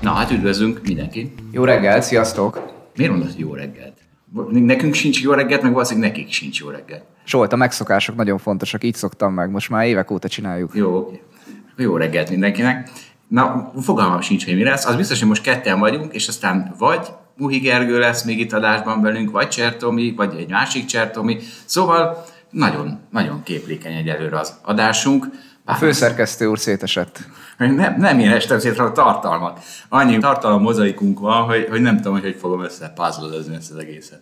Na hát üdvözlünk mindenki. Jó reggelt, sziasztok! Miért mondod, jó reggelt? Nekünk sincs jó reggelt, meg valószínűleg nekik sincs jó reggelt. Zsolt, a megszokások nagyon fontosak, így szoktam meg, most már évek óta csináljuk. Jó, oké. Jó reggelt mindenkinek. Na, fogalmam sincs, hogy mi lesz. Az biztos, hogy most ketten vagyunk, és aztán vagy Muhi Gergő lesz még itt adásban velünk, vagy Csertomi, vagy egy másik Csertomi. Szóval nagyon, nagyon képlékeny egyelőre az adásunk. A főszerkesztő úr szétesett. Nem, nem én estem szétre a tartalmat. Annyi tartalom mozaikunk van, hogy, hogy nem tudom, hogy hogy fogom össze puzzle ezt az egészet.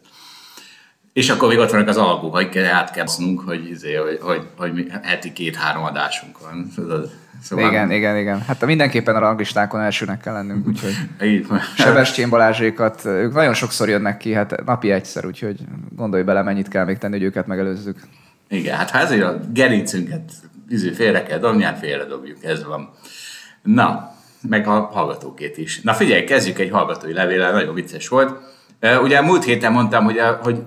És akkor még ott vannak az algó, hogy át kell basznunk, hogy, izé, hogy, hogy, hogy heti két-három adásunk van. Szóval... Igen, igen, igen. Hát mindenképpen a ranglistákon elsőnek kell lennünk, úgyhogy Sebestyén Balázsékat, ők nagyon sokszor jönnek ki, hát napi egyszer, úgyhogy gondolj bele, mennyit kell még tenni, hogy őket megelőzzük. Igen, hát ha ezért a gerincünket izé, félre kell dobni, hát félre dobjuk, ez van. Na, meg a hallgatókét is. Na figyelj, kezdjük egy hallgatói levéllel, nagyon vicces volt. Ugye múlt héten mondtam, hogy, hogy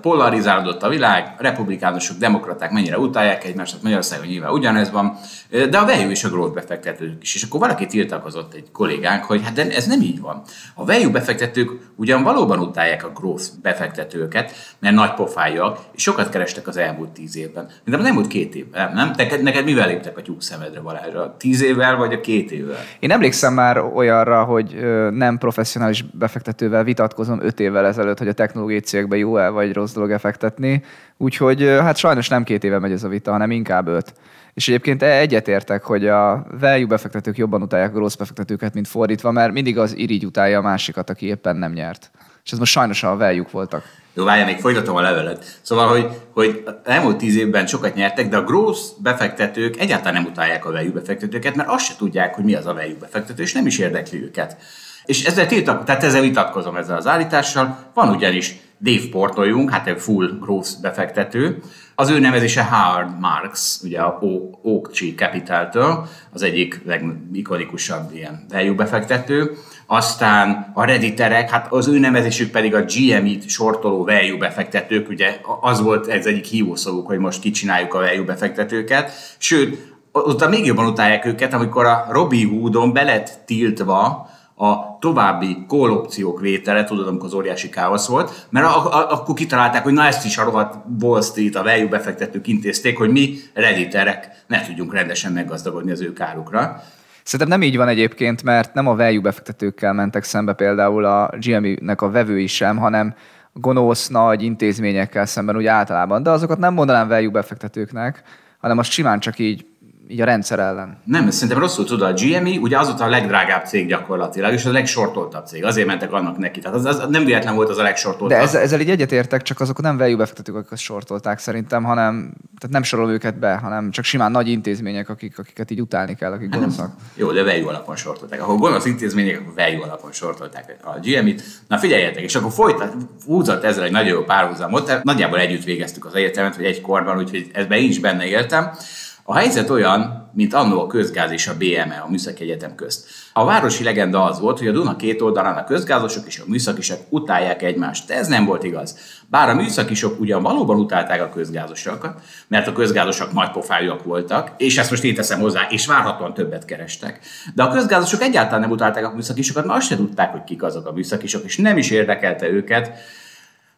polarizálódott a világ, a republikánusok, demokraták mennyire utálják egymást, hát Magyarországon nyilván ugyanez van, de a value és a growth befektetők is. És akkor valaki tiltakozott egy kollégánk, hogy hát de ez nem így van. A value befektetők ugyan valóban utálják a growth befektetőket, mert nagy pofájak, és sokat kerestek az elmúlt tíz évben. De nem elmúlt két évben, nem? Neked, neked mivel léptek a tyúk szemedre, Balázsra? Tíz évvel vagy a két évvel? Én emlékszem már olyanra, hogy nem professzionális befektetővel vitatkozom öt évvel ezelőtt, hogy a technológiai cégekbe jó-e vagy rossz dolog fektetni. Úgyhogy hát sajnos nem két éve megy ez a vita, hanem inkább öt. És egyébként e- egyetértek, hogy a value befektetők jobban utálják a rossz befektetőket, mint fordítva, mert mindig az irigy utálja a másikat, aki éppen nem nyert. És ez most sajnos a value voltak. Jó, várjál, még folytatom a levelet. Szóval, hogy, hogy elmúlt tíz évben sokat nyertek, de a growth befektetők egyáltalán nem utálják a value befektetőket, mert azt se tudják, hogy mi az a value befektető, és nem is érdekli őket. És ezzel tiltak, tehát ezzel vitatkozom ezzel az állítással. Van ugyanis Dave Portolyunk, hát egy full growth befektető, az ő nevezése Howard Marks, ugye a Oak Capital-től, az egyik legikonikusabb ilyen value befektető. Aztán a Redditerek, hát az ő nevezésük pedig a GME-t sortoló value befektetők, ugye az volt ez egyik hívószavuk, hogy most kicsináljuk a value befektetőket. Sőt, ott még jobban utálják őket, amikor a Robbie Hoodon belet tiltva a további kólopciók vétele, tudod, amikor az óriási káosz volt, mert a, a, akkor kitalálták, hogy na ezt is a rohadt Wall Street, a value befektetők intézték, hogy mi rediterek ne tudjunk rendesen meggazdagodni az ő kárukra. Szerintem nem így van egyébként, mert nem a value befektetőkkel mentek szembe például a GME-nek a vevői sem, hanem gonosz nagy intézményekkel szemben úgy általában. De azokat nem mondanám value befektetőknek, hanem azt simán csak így így a rendszer ellen. Nem, szerintem rosszul tudod, a GME ugye azóta a legdrágább cég gyakorlatilag, és a legsortoltabb cég. Azért mentek annak neki. Tehát az, az nem véletlen volt az a legsortoltabb. De ezzel, ezzel így egyetértek, csak azok nem value befektetők, akik azt sortolták szerintem, hanem tehát nem sorol őket be, hanem csak simán nagy intézmények, akik, akiket így utálni kell, akik hát gonoszak. Jó, de value alapon sortolták. Ahol gonosz intézmények, akkor value alapon sortolták a GME-t. Na figyeljetek, és akkor folytat, húzott ezzel egy nagyon jó párhuzamot. Nagyjából együtt végeztük az egyetemet, vagy egy korban, úgyhogy ezben én is benne éltem. A helyzet olyan, mint annó a közgáz és a BME, a Műszaki Egyetem közt. A városi legenda az volt, hogy a Duna két oldalán a közgázosok és a műszakisok utálják egymást, de ez nem volt igaz. Bár a műszakisok ugyan valóban utálták a közgázosokat, mert a közgázosok nagy pofájúak voltak, és ezt most én teszem hozzá, és várhatóan többet kerestek. De a közgázosok egyáltalán nem utálták a műszakisokat, mert azt se tudták, hogy kik azok a műszakisok, és nem is érdekelte őket,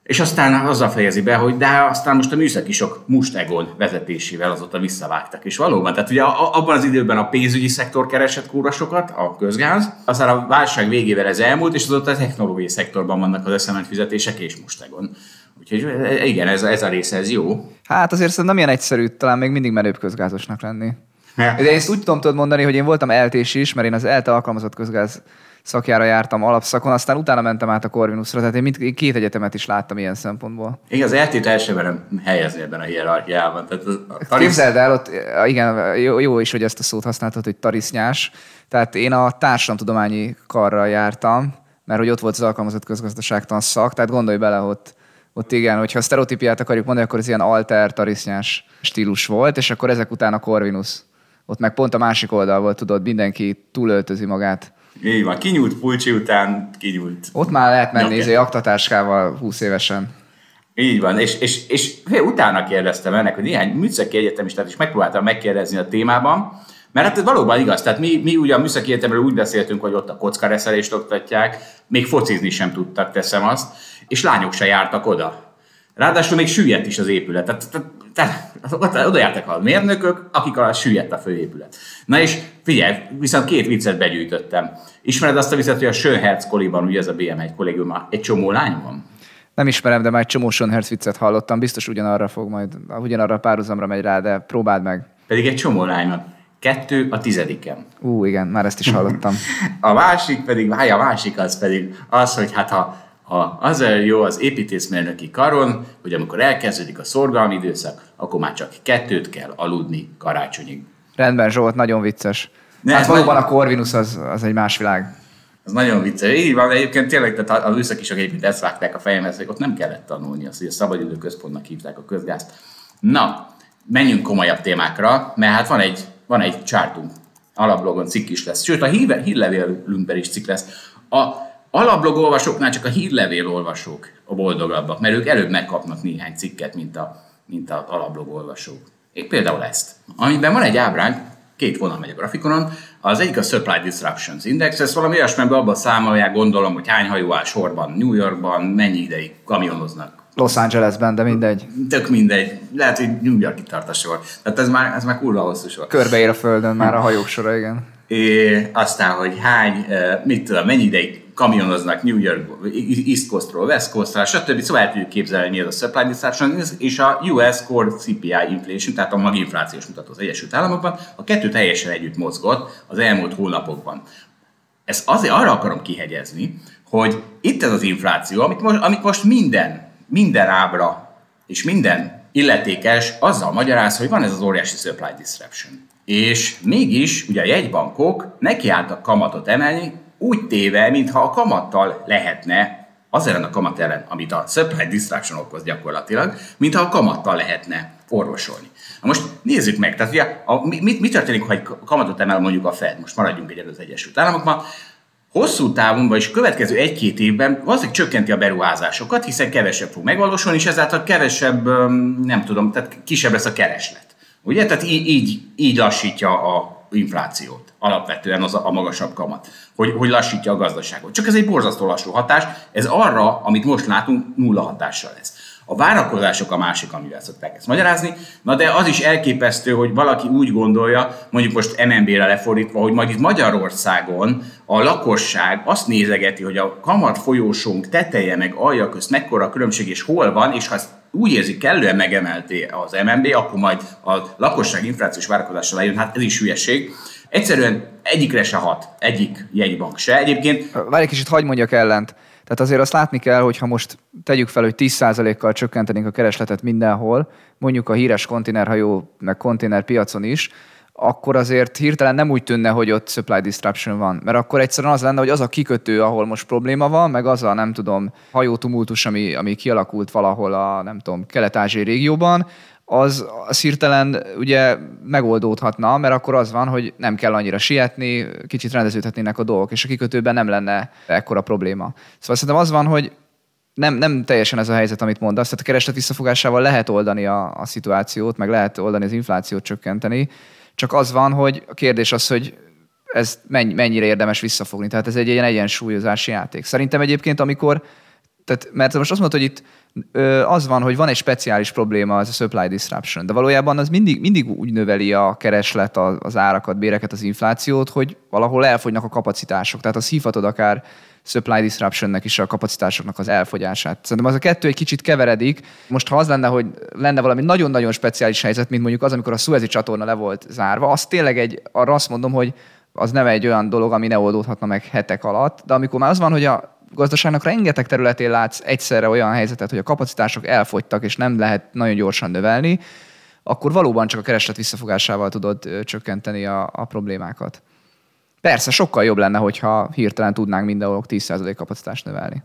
és aztán azzal fejezi be, hogy de aztán most a műszakisok Mustegon vezetésével azóta visszavágtak. És valóban, tehát ugye abban az időben a pénzügyi szektor keresett kúra sokat, a közgáz, aztán a válság végével ez elmúlt, és azóta a technológiai szektorban vannak az eszement fizetések és Mustegon. Úgyhogy igen, ez, ez a része, ez jó. Hát azért szerintem nem ilyen egyszerű, talán még mindig menőbb közgázosnak lenni. De én ezt úgy tudom tudod mondani, hogy én voltam eltés is, mert én az ELTE alkalmazott közgáz szakjára jártam alapszakon, aztán utána mentem át a Corvinusra, tehát én mind, két egyetemet is láttam ilyen szempontból. Igen, az eltét el sem merem helyezni ebben a hierarchiában. Tehát a tarisz... Képzeld el, ott, igen, jó, jó is, hogy ezt a szót használtad, hogy tarisznyás. Tehát én a társadalomtudományi karra jártam, mert hogy ott volt az alkalmazott közgazdaságtan szak, tehát gondolj bele, hogy ott, ott igen, hogyha a sztereotípiát akarjuk mondani, akkor ez ilyen alter tarisznyás stílus volt, és akkor ezek után a Corvinus. Ott meg pont a másik oldal volt, tudod, mindenki túlöltözi magát. Így van, kinyúlt pulcsi után, kinyúlt. Ott már lehet menni izé, aktatáskával 20 évesen. Így van, és, és, és utána kérdeztem ennek, hogy néhány műszaki egyetemistát is megpróbáltam megkérdezni a témában, mert hát ez valóban igaz, tehát mi, mi ugye a műszaki egyetemről úgy beszéltünk, hogy ott a kockareszelést oktatják, még focizni sem tudtak, teszem azt, és lányok se jártak oda. Ráadásul még süllyedt is az épület. Tehát, tehát, tehát oda jártak a mérnökök, akik alatt süllyedt a főépület. Na és figyelj, viszont két viccet begyűjtöttem. Ismered azt a viccet, hogy a Schönherz koliban, ugye ez a BM1 kollégium, egy csomó lány van? Nem ismerem, de már egy csomó Schönherz viccet hallottam. Biztos ugyanarra fog majd, ugyanarra a párhuzamra megy rá, de próbáld meg. Pedig egy csomó lány van. Kettő a tizediken. Ú, igen, már ezt is hallottam. a másik pedig, a másik az pedig az, hogy hát ha ha az jó az építészmérnöki karon, hogy amikor elkezdődik a szorgalmi időszak, akkor már csak kettőt kell aludni karácsonyig. Rendben, Zsolt, nagyon vicces. Ne, hát valóban nagy... a Corvinus az, az egy más világ. Az nagyon vicces. Így van, egyébként tényleg tehát az őszakisok egyébként ezt vágták a fejemhez, hogy ott nem kellett tanulni azt, hogy a szabadidő központnak hívták a közgázt. Na, menjünk komolyabb témákra, mert hát van egy, van egy csártunk, alapblogon cikk is lesz. Sőt, a hírlevélünkben is cikk lesz. A Alablog olvasóknál csak a hírlevél olvasók a boldogabbak, mert ők előbb megkapnak néhány cikket, mint a, mint a alablog olvasók. Én például ezt, amiben van egy ábránk, két vonal megy a grafikonon, az egyik a Supply Disruptions Index, ez valami olyasmiben abban számolják, gondolom, hogy hány hajó áll sorban New Yorkban, mennyi ideig kamionoznak. Los Angelesben, de mindegy. Tök mindegy. Lehet, hogy New York tart a sor. Tehát ez már, ez már kurva hosszú sor. Körbeér a földön már a hajók sora, igen. É, aztán, hogy hány, mit tudom, mennyi ideig kamionoznak New York, East Coastról, West Coastra, stb. Szóval el tudjuk képzelni, mi az a supply disruption, és a US Core CPI inflation, tehát a maginflációs mutató az Egyesült Államokban, a kettő teljesen együtt mozgott az elmúlt hónapokban. Ezt azért arra akarom kihegyezni, hogy itt ez az infláció, amit most, amit most minden, minden ábra és minden illetékes azzal magyaráz, hogy van ez az óriási supply disruption. És mégis ugye a jegybankok nekiálltak kamatot emelni, úgy téve, mintha a kamattal lehetne, az ellen a kamat ellen, amit a supply distraction okoz gyakorlatilag, mintha a kamattal lehetne orvosolni. Na most nézzük meg, tehát ugye, a, mi, mi történik, ha egy kamatot emel mondjuk a Fed, most maradjunk egy az Egyesült Államokban, hosszú távon, vagyis következő egy-két évben valószínűleg csökkenti a beruházásokat, hiszen kevesebb fog megvalósulni, és ezáltal kevesebb, nem tudom, tehát kisebb lesz a kereslet. Ugye? Tehát így, így, lassítja a inflációt alapvetően az a, a magasabb kamat, hogy, hogy lassítja a gazdaságot. Csak ez egy borzasztó lassú hatás, ez arra, amit most látunk, nulla hatással lesz. A várakozások a másik, amivel szokták ezt magyarázni, na de az is elképesztő, hogy valaki úgy gondolja, mondjuk most MNB-re lefordítva, hogy majd itt Magyarországon a lakosság azt nézegeti, hogy a kamat folyósónk teteje meg alja közt mekkora különbség és hol van, és ha ezt úgy érzik kellően megemelté az MNB, akkor majd a lakosság inflációs várakozással lejön, hát ez is hülyeség. Egyszerűen egyikre se hat, egyik jegybank se. Egyébként... Várj egy kicsit, hagyd mondjak ellent. Tehát azért azt látni kell, hogy ha most tegyük fel, hogy 10%-kal csökkentenénk a keresletet mindenhol, mondjuk a híres konténerhajó, meg konténerpiacon is, akkor azért hirtelen nem úgy tűnne, hogy ott supply disruption van. Mert akkor egyszerűen az lenne, hogy az a kikötő, ahol most probléma van, meg az a, nem tudom, hajótumultus, ami, ami kialakult valahol a, nem tudom, kelet-ázsiai régióban, az, az hirtelen ugye megoldódhatna, mert akkor az van, hogy nem kell annyira sietni, kicsit rendeződhetnének a dolgok, és a kikötőben nem lenne ekkora probléma. Szóval szerintem az van, hogy nem, nem teljesen ez a helyzet, amit mondasz. Tehát a kereslet visszafogásával lehet oldani a, a szituációt, meg lehet oldani az inflációt csökkenteni, csak az van, hogy a kérdés az, hogy ez mennyire érdemes visszafogni. Tehát ez egy ilyen egyensúlyozási játék. Szerintem egyébként, amikor, tehát, mert most azt mondod, hogy itt az van, hogy van egy speciális probléma, az a supply disruption, de valójában az mindig, mindig úgy növeli a kereslet, az árakat, béreket, az inflációt, hogy valahol elfogynak a kapacitások. Tehát az hívhatod akár supply disruptionnek is a kapacitásoknak az elfogyását. Szerintem az a kettő egy kicsit keveredik. Most ha az lenne, hogy lenne valami nagyon-nagyon speciális helyzet, mint mondjuk az, amikor a Suezi csatorna le volt zárva, az tényleg egy, arra azt mondom, hogy az nem egy olyan dolog, ami ne oldódhatna meg hetek alatt, de amikor már az van, hogy a gazdaságnak rengeteg területén látsz egyszerre olyan helyzetet, hogy a kapacitások elfogytak, és nem lehet nagyon gyorsan növelni, akkor valóban csak a kereslet visszafogásával tudod csökkenteni a, a problémákat. Persze, sokkal jobb lenne, hogyha hirtelen tudnánk mindenhol 10% kapacitást növelni.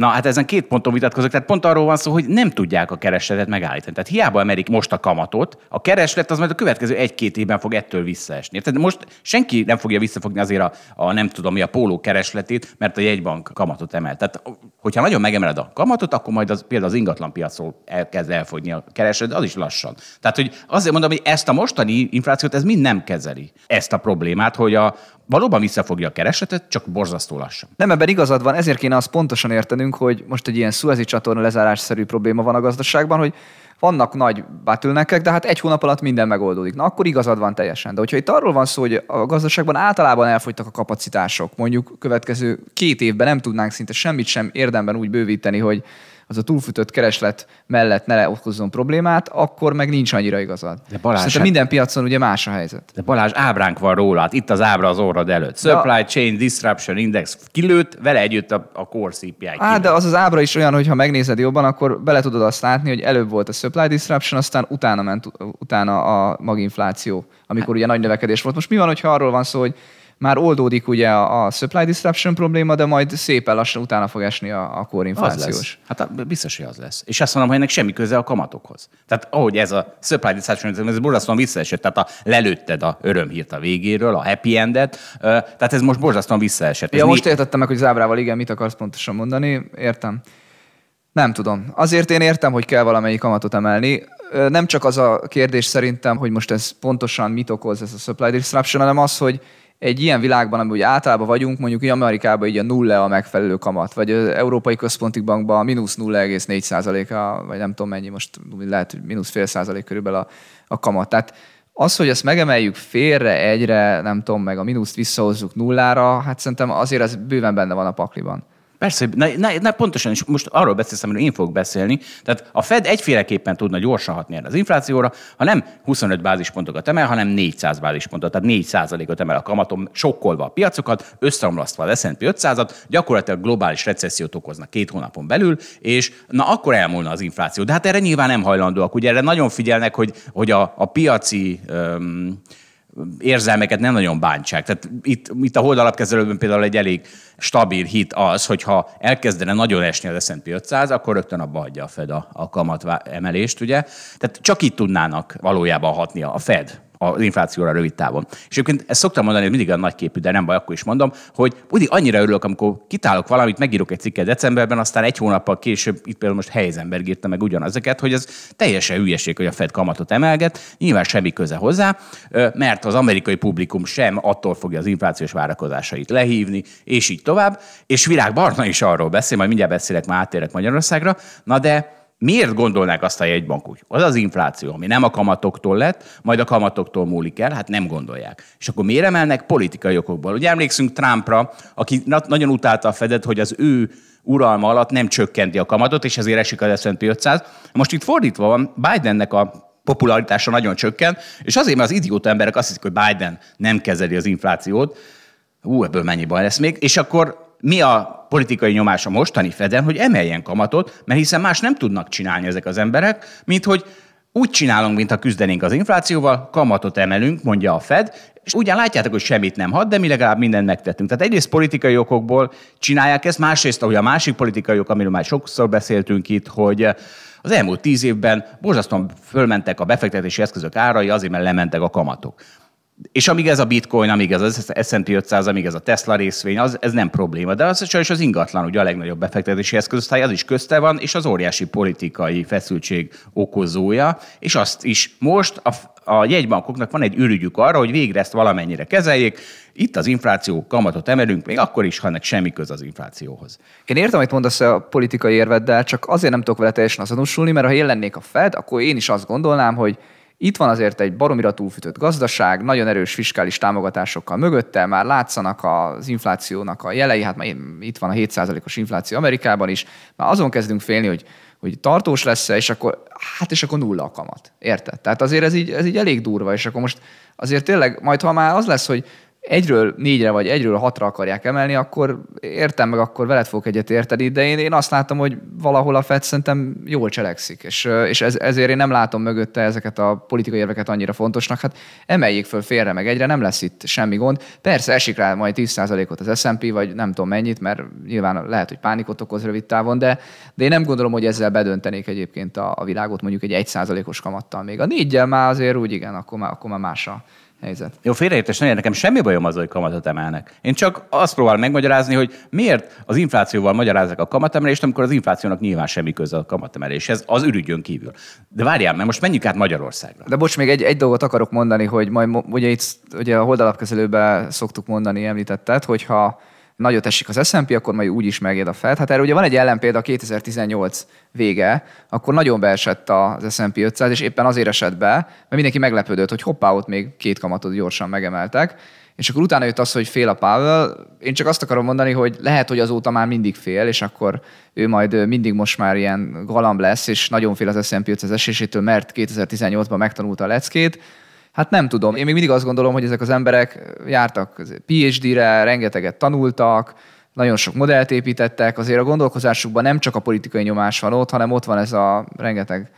Na hát ezen két ponton vitatkozok, tehát pont arról van szó, hogy nem tudják a keresletet megállítani. Tehát hiába emelik most a kamatot, a kereslet az majd a következő egy-két évben fog ettől visszaesni. Tehát most senki nem fogja visszafogni azért a, a nem tudom mi a póló keresletét, mert a jegybank kamatot emel. Tehát hogyha nagyon megemeled a kamatot, akkor majd az, például az ingatlan piacról elkezd elfogyni a kereslet, az is lassan. Tehát, hogy azért mondom, hogy ezt a mostani inflációt ez mind nem kezeli. Ezt a problémát, hogy a, valóban visszafogja a keresetet, csak borzasztó lassan. Nem, ebben igazad van, ezért kéne azt pontosan értenünk, hogy most egy ilyen szuezi csatorna lezárásszerű probléma van a gazdaságban, hogy vannak nagy bátülnekek, de hát egy hónap alatt minden megoldódik. Na akkor igazad van teljesen. De hogyha itt arról van szó, hogy a gazdaságban általában elfogytak a kapacitások, mondjuk következő két évben nem tudnánk szinte semmit sem érdemben úgy bővíteni, hogy az a túlfütött kereslet mellett ne okozzon problémát, akkor meg nincs annyira igazad. De Balázs, Szerintem hát- minden piacon ugye más a helyzet. De Balázs, ábránk van róla, hát itt az ábra az orrod előtt. Supply. Chain Disruption Index kilőtt, vele együtt a, a Core CPI Á, de az az ábra is olyan, hogy ha megnézed jobban, akkor bele tudod azt látni, hogy előbb volt a supply disruption, aztán utána ment utána a maginfláció, amikor hát. ugye nagy növekedés volt. Most mi van, hogyha arról van szó, hogy már oldódik ugye a supply disruption probléma, de majd szépen lassan utána fog esni a, a core inflációs. Hát biztos, hogy az lesz. És azt mondom, hogy ennek semmi köze a kamatokhoz. Tehát ahogy ez a supply disruption, ez borzasztóan visszaesett, tehát a, lelőtted a örömhírt a végéről, a happy endet, tehát ez most borzasztóan visszaesett. Ja, most értettem meg, hogy zábrával igen, mit akarsz pontosan mondani, értem. Nem tudom. Azért én értem, hogy kell valamelyik kamatot emelni. Nem csak az a kérdés szerintem, hogy most ez pontosan mit okoz ez a supply disruption, hanem az, hogy egy ilyen világban, amiben általában vagyunk, mondjuk így Amerikában így a nulla a megfelelő kamat, vagy az Európai Központi Bankban a mínusz 0,4 a vagy nem tudom mennyi, most lehet, hogy mínusz fél százalék körülbelül a, a kamat. Tehát az, hogy ezt megemeljük félre egyre, nem tudom, meg a mínuszt visszahozzuk nullára, hát szerintem azért ez bőven benne van a pakliban. Persze, ne, ne, ne, pontosan, és most arról beszélsz, amiről én fogok beszélni. Tehát a Fed egyféleképpen tudna gyorsan hatni erre az inflációra, ha nem 25 bázispontokat emel, hanem 400 bázispontot, tehát 4% ot emel a kamaton, sokkolva a piacokat, összeomlasztva az S&P 500-at, gyakorlatilag globális recessziót okozna két hónapon belül, és na akkor elmúlna az infláció. De hát erre nyilván nem hajlandóak. Ugye erre nagyon figyelnek, hogy, hogy a, a piaci um, érzelmeket nem nagyon bántsák. Tehát itt, itt a holdalapkezelőben például egy elég stabil hit az, hogyha elkezdene nagyon esni az S&P 500, akkor rögtön abba adja a Fed a, a kamat emelést, ugye? Tehát csak itt tudnának valójában hatni a Fed az inflációra rövid távon. És egyébként ezt szoktam mondani, hogy mindig a nagyképű, de nem baj, akkor is mondom, hogy úgy annyira örülök, amikor kitálok valamit, megírok egy cikket decemberben, aztán egy hónappal később, itt például most Heisenberg írta meg ugyanazeket, hogy ez teljesen hülyeség, hogy a Fed kamatot emelget, nyilván semmi köze hozzá, mert az amerikai publikum sem attól fogja az inflációs várakozásait lehívni, és így tovább. És Virág Barna is arról beszél, majd mindjárt beszélek, már áttérek Magyarországra, na de Miért gondolnák azt a jegybank úgy? Az az infláció, ami nem a kamatoktól lett, majd a kamatoktól múlik el, hát nem gondolják. És akkor miért emelnek politikai okokból? Ugye emlékszünk Trumpra, aki nagyon utálta a Fedet, hogy az ő uralma alatt nem csökkenti a kamatot, és ezért esik az S&P 500. Most itt fordítva van, Bidennek a popularitása nagyon csökken, és azért, mert az idióta emberek azt hiszik, hogy Biden nem kezeli az inflációt, ú, ebből mennyi baj lesz még, és akkor mi a politikai nyomás a mostani Feden, hogy emeljen kamatot, mert hiszen más nem tudnak csinálni ezek az emberek, mint hogy úgy csinálunk, mintha küzdenénk az inflációval, kamatot emelünk, mondja a Fed, és ugyan látjátok, hogy semmit nem had, de mi legalább mindent megtettünk. Tehát egyrészt politikai okokból csinálják ezt, másrészt, ahogy a másik politikai ok, amiről már sokszor beszéltünk itt, hogy az elmúlt tíz évben borzasztóan fölmentek a befektetési eszközök árai, azért, mert lementek a kamatok és amíg ez a bitcoin, amíg ez az S&P 500, amíg ez a Tesla részvény, az, ez nem probléma. De az sajnos az ingatlan ugye a legnagyobb befektetési eszközosztály, az is közte van, és az óriási politikai feszültség okozója, és azt is most a, a jegybankoknak van egy ürügyük arra, hogy végre ezt valamennyire kezeljék. Itt az infláció kamatot emelünk, még akkor is, ha ennek semmi köz az inflációhoz. Én értem, hogy mondasz a politikai érveddel, csak azért nem tudok vele teljesen azonosulni, mert ha én lennék a Fed, akkor én is azt gondolnám, hogy itt van azért egy baromira túlfűtött gazdaság, nagyon erős fiskális támogatásokkal mögötte, már látszanak az inflációnak a jelei, hát már itt van a 7%-os infláció Amerikában is, már azon kezdünk félni, hogy, hogy tartós lesz -e, és akkor, hát és akkor nulla a kamat. Érted? Tehát azért ez így, ez így elég durva, és akkor most azért tényleg, majd ha már az lesz, hogy egyről négyre vagy egyről hatra akarják emelni, akkor értem meg, akkor veled fogok egyet érteni, de én, én azt látom, hogy valahol a FED szerintem jól cselekszik, és, és ez, ezért én nem látom mögötte ezeket a politikai érveket annyira fontosnak. Hát emeljék föl félre meg egyre, nem lesz itt semmi gond. Persze esik rá majd 10%-ot az S&P, vagy nem tudom mennyit, mert nyilván lehet, hogy pánikot okoz rövid távon, de, de én nem gondolom, hogy ezzel bedöntenék egyébként a, a világot mondjuk egy 1%-os kamattal még. A négyel már azért úgy igen, akkor már, akkor már más a, helyzet. Jó, félreértés, nagyon nekem semmi bajom az, hogy kamatot emelnek. Én csak azt próbálom megmagyarázni, hogy miért az inflációval magyarázzák a kamatemelést, amikor az inflációnak nyilván semmi köze a kamatemeléshez, az ürügyön kívül. De várjál, mert most menjünk át Magyarországra. De bocs, még egy, egy dolgot akarok mondani, hogy majd ugye itt ugye a holdalapkezelőben szoktuk mondani, említetted, hogyha nagyot esik az S&P, akkor majd úgy is megjed a Fed. Hát erre ugye van egy ellenpélda 2018 vége, akkor nagyon beesett az S&P 500, és éppen azért esett be, mert mindenki meglepődött, hogy hoppá, ott még két kamatot gyorsan megemeltek. És akkor utána jött az, hogy fél a Powell. Én csak azt akarom mondani, hogy lehet, hogy azóta már mindig fél, és akkor ő majd mindig most már ilyen galamb lesz, és nagyon fél az S&P 500 esésétől, mert 2018-ban megtanulta a leckét Hát nem tudom. Én még mindig azt gondolom, hogy ezek az emberek jártak PhD-re, rengeteget tanultak, nagyon sok modellt építettek, azért a gondolkozásukban nem csak a politikai nyomás van ott, hanem ott van ez a rengeteg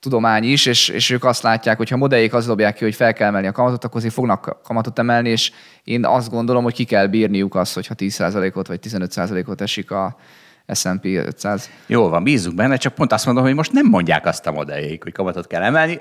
tudomány is, és, és ők azt látják, hogy ha modelljék azt dobják ki, hogy fel kell emelni a kamatot, akkor azért fognak kamatot emelni, és én azt gondolom, hogy ki kell bírniuk azt, hogyha 10%-ot vagy 15%-ot esik a S&P 500. Jó van, bízunk benne, csak pont azt mondom, hogy most nem mondják azt a modelljék, hogy kamatot kell emelni,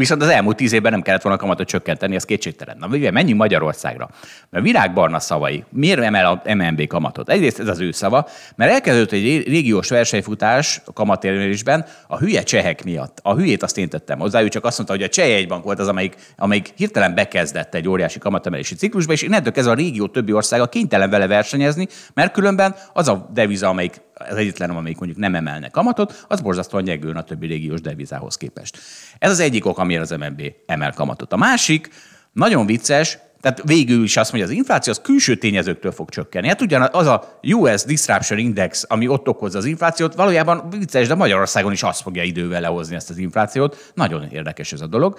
Viszont az elmúlt tíz évben nem kellett volna kamatot csökkenteni, ez kétségtelen. Na, mivel menjünk Magyarországra. Mert Virágbarna szavai, miért emel a MNB kamatot? Egyrészt ez az ő szava, mert elkezdődött egy régiós versenyfutás a kamatérülésben a hülye csehek miatt. A hülyét azt én tettem hozzá, ő csak azt mondta, hogy a cseh egybank volt az, amelyik, amelyik hirtelen bekezdett egy óriási kamatemelési ciklusba, és innentől ez a régió többi országa kénytelen vele versenyezni, mert különben az a deviza, amelyik az egyetlen, amelyik mondjuk nem emelne kamatot, az borzasztóan nyegőn a többi régiós devizához képest. Ez az egyik ok, amiért az MNB emel kamatot. A másik, nagyon vicces, tehát végül is azt mondja, az infláció az külső tényezőktől fog csökkenni. Hát ugyan az a US Disruption Index, ami ott okozza az inflációt, valójában vicces, de Magyarországon is azt fogja idővel lehozni ezt az inflációt. Nagyon érdekes ez a dolog.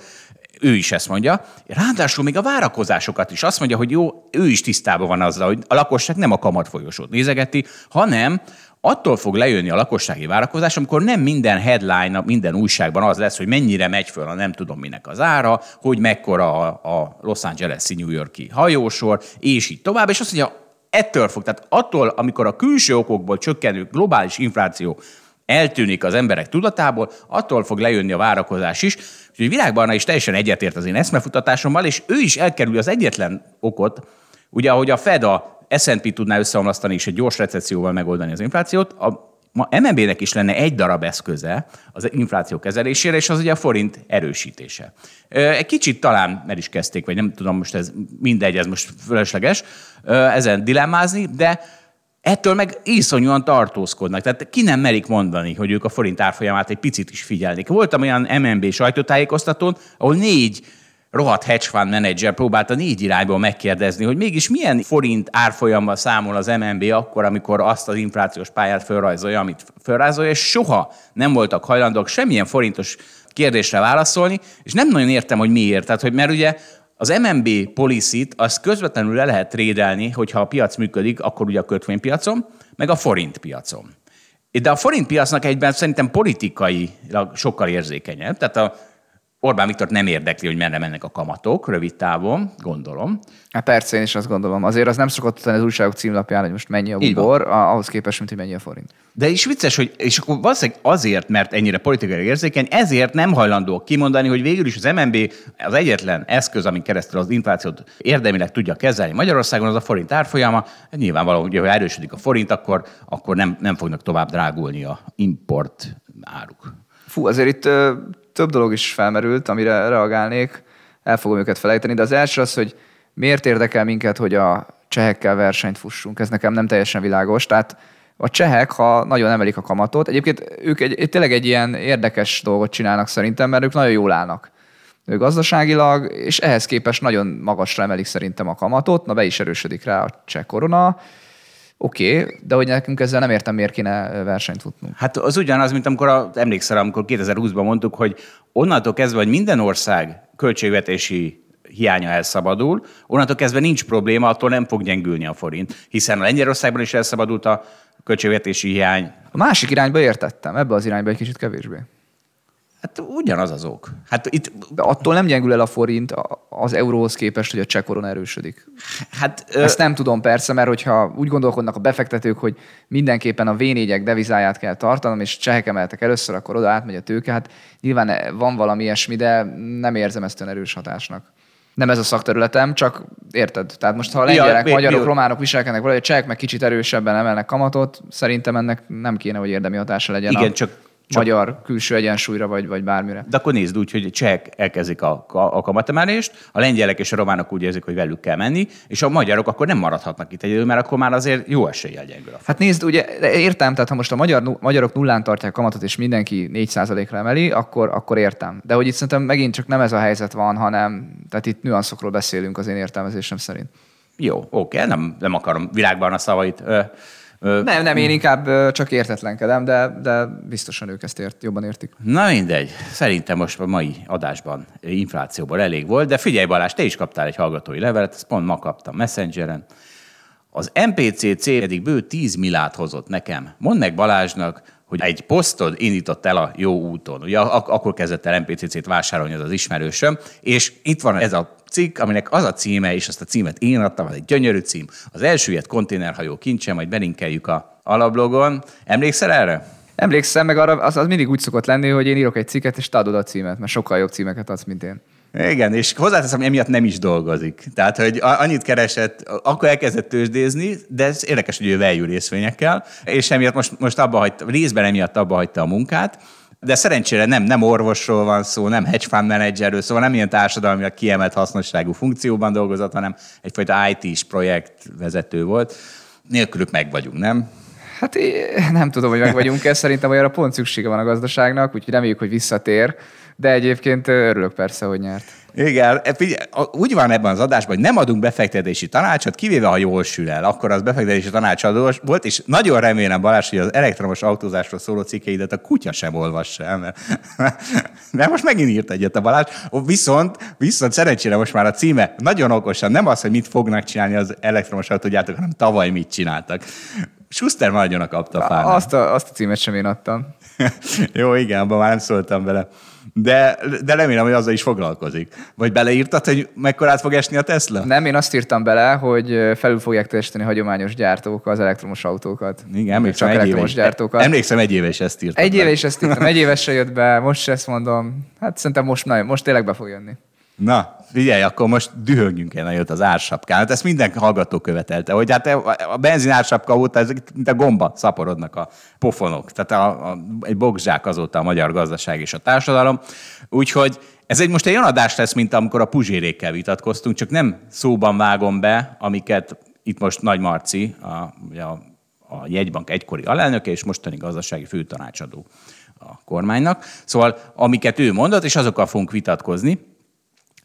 Ő is ezt mondja. Ráadásul még a várakozásokat is azt mondja, hogy jó, ő is tisztában van azzal, hogy a lakosság nem a kamatfolyosót nézegeti, hanem attól fog lejönni a lakossági várakozás, amikor nem minden headline, minden újságban az lesz, hogy mennyire megy föl a nem tudom minek az ára, hogy mekkora a, a Los Angeles-i New Yorki hajósor, és így tovább, és azt mondja, ettől fog, tehát attól, amikor a külső okokból csökkenő globális infláció eltűnik az emberek tudatából, attól fog lejönni a várakozás is. Úgyhogy Virágbarna is teljesen egyetért az én eszmefutatásommal, és ő is elkerül az egyetlen okot, ugye ahogy a Fed a S&P tudná összeomlasztani és egy gyors recesszióval megoldani az inflációt, a ma MNB-nek is lenne egy darab eszköze az infláció kezelésére, és az ugye a forint erősítése. Egy kicsit talán el is kezdték, vagy nem tudom, most ez mindegy, ez most fölösleges ezen dilemmázni, de ettől meg iszonyúan tartózkodnak. Tehát ki nem merik mondani, hogy ők a forint árfolyamát egy picit is figyelnék. Voltam olyan MNB sajtótájékoztatón, ahol négy rohadt hedge fund menedzser próbálta négy irányból megkérdezni, hogy mégis milyen forint árfolyammal számol az MNB akkor, amikor azt az inflációs pályát felrajzolja, amit felrajzolja, és soha nem voltak hajlandók semmilyen forintos kérdésre válaszolni, és nem nagyon értem, hogy miért. Tehát, hogy mert ugye az MNB policy azt közvetlenül le lehet trédelni, hogyha a piac működik, akkor ugye a kötvénypiacon, meg a forint piacon. De a forint piacnak egyben szerintem politikai sokkal érzékenyebb. Tehát a Orbán Viktor nem érdekli, hogy merre mennek a kamatok rövid távon, gondolom. Hát persze, én is azt gondolom. Azért az nem szokott tenni az újságok címlapján, hogy most mennyi a bubor, ahhoz képest, mint hogy mennyi a forint. De is vicces, hogy és akkor valószínűleg azért, mert ennyire politikai érzékeny, ezért nem hajlandó kimondani, hogy végül is az MNB az egyetlen eszköz, amin keresztül az inflációt érdemileg tudja kezelni Magyarországon, az a forint árfolyama. Nyilvánvalóan, hogy ha erősödik a forint, akkor, akkor nem, nem fognak tovább drágulni a import áruk. Fú, azért itt több dolog is felmerült, amire reagálnék, el fogom őket felejteni, de az első az, hogy miért érdekel minket, hogy a csehekkel versenyt fussunk. Ez nekem nem teljesen világos. Tehát a csehek, ha nagyon emelik a kamatot, egyébként ők egy, tényleg egy ilyen érdekes dolgot csinálnak szerintem, mert ők nagyon jól állnak. Ők gazdaságilag, és ehhez képest nagyon magasra emelik szerintem a kamatot, na be is erősödik rá a cseh korona, Oké, okay, de hogy nekünk ezzel nem értem, miért kéne versenyt futnunk. Hát az ugyanaz, mint amikor a, emlékszel, amikor 2020-ban mondtuk, hogy onnantól kezdve, hogy minden ország költségvetési hiánya elszabadul, onnantól kezdve nincs probléma, attól nem fog gyengülni a forint, hiszen a Lengyelországban is elszabadult a költségvetési hiány. A másik irányba értettem, ebbe az irányba egy kicsit kevésbé. Hát ugyanaz az ok. Hát itt... De attól nem gyengül el a forint az euróhoz képest, hogy a cseh korona erősödik. Hát, Ezt nem tudom persze, mert hogyha úgy gondolkodnak a befektetők, hogy mindenképpen a v devizáját kell tartanom, és csehek emeltek először, akkor oda átmegy a tőke, hát nyilván van valami ilyesmi, de nem érzem ezt olyan erős hatásnak. Nem ez a szakterületem, csak érted? Tehát most, ha a lengyelek, ja, magyarok, mi, románok viselkednek valahogy, a csehek meg kicsit erősebben emelnek kamatot, szerintem ennek nem kéne, hogy érdemi hatása legyen. Igen, a... csak csak... magyar külső egyensúlyra, vagy, vagy bármire. De akkor nézd úgy, hogy csehek elkezdik a, a, a kamatemelést, a lengyelek és a románok úgy érzik, hogy velük kell menni, és a magyarok akkor nem maradhatnak itt egyedül, mert akkor már azért jó eséllyel gyengül. Hát nézd, ugye értem, tehát ha most a magyar, magyarok nullán tartják kamatot, és mindenki 4%-ra emeli, akkor, akkor értem. De hogy itt szerintem megint csak nem ez a helyzet van, hanem tehát itt nüanszokról beszélünk az én értelmezésem szerint. Jó, oké, nem, nem akarom világban a szavait nem, nem, én inkább csak értetlenkedem, de, de biztosan ők ezt ért, jobban értik. Na mindegy, szerintem most a mai adásban inflációból elég volt, de figyelj Balázs, te is kaptál egy hallgatói levelet, ezt pont ma kaptam Messengeren. Az MPCC eddig bő 10 milliárd hozott nekem. Mondd meg Balázsnak, hogy egy posztod indított el a jó úton. Ugye ak- akkor kezdett el MPCC-t vásárolni az az ismerősöm, és itt van ez a cikk, aminek az a címe, és azt a címet én adtam, az egy gyönyörű cím. Az első ilyet konténerhajó kincse, majd belinkeljük a alablogon. Emlékszel erre? Emlékszem, meg arra az, az mindig úgy szokott lenni, hogy én írok egy cikket, és te adod a címet, mert sokkal jobb címeket adsz, mint én. Igen, és hozzáteszem, emiatt nem is dolgozik. Tehát, hogy annyit keresett, akkor elkezdett tőzsdézni, de ez érdekes, hogy ő value részvényekkel, és emiatt most, most abba hagyta, részben emiatt abba hagyta a munkát, de szerencsére nem, nem orvosról van szó, nem hedge fund managerről, szóval nem ilyen társadalmi kiemelt hasznosságú funkcióban dolgozott, hanem egyfajta IT-s projektvezető volt. Nélkülük meg vagyunk, nem? Hát nem tudom, hogy meg vagyunk-e, szerintem olyanra pont szüksége van a gazdaságnak, úgyhogy reméljük, hogy visszatér de egyébként örülök persze, hogy nyert. Igen, e, úgy van ebben az adásban, hogy nem adunk befektetési tanácsot, kivéve ha jól sül el, akkor az befektetési tanácsadó volt, és nagyon remélem, Balázs, hogy az elektromos autózásról szóló cikkeidet a kutya sem olvassa el, mert, mert most megint írt egyet a Balázs. Viszont, viszont szerencsére most már a címe nagyon okosan, nem az, hogy mit fognak csinálni az elektromos autógyártók, hanem tavaly mit csináltak. Schuster kapta a Azt a, azt a címet sem én adtam. Jó, igen, abban már nem szóltam bele. De, de remélem, hogy azzal is foglalkozik. Vagy beleírtad, hogy mekkorát fog esni a Tesla? Nem, én azt írtam bele, hogy felül fogják teljesíteni hagyományos gyártók az elektromos autókat. Igen, emlékszem, csak elektromos éve, gyártókat. Emlékszem, egy éve is ezt írtam. Egy éve is ezt írtam, egy éves se jött be, most ezt mondom. Hát szerintem most, nagyon, most tényleg be fog jönni. Na, figyelj, akkor most dühöngjünk el nagyot az ársapkán. Hát ezt minden hallgató követelte, hogy hát a benzin ársapka óta ezek mint a gomba szaporodnak a pofonok. Tehát a, a, egy boxzsák azóta a magyar gazdaság és a társadalom. Úgyhogy ez egy most egy olyan adás lesz, mint amikor a puzsérékkel vitatkoztunk, csak nem szóban vágom be, amiket itt most Nagy Marci, a, a, a jegybank egykori alelnöke és mostani gazdasági főtanácsadó a kormánynak. Szóval amiket ő mondott, és azokkal fogunk vitatkozni.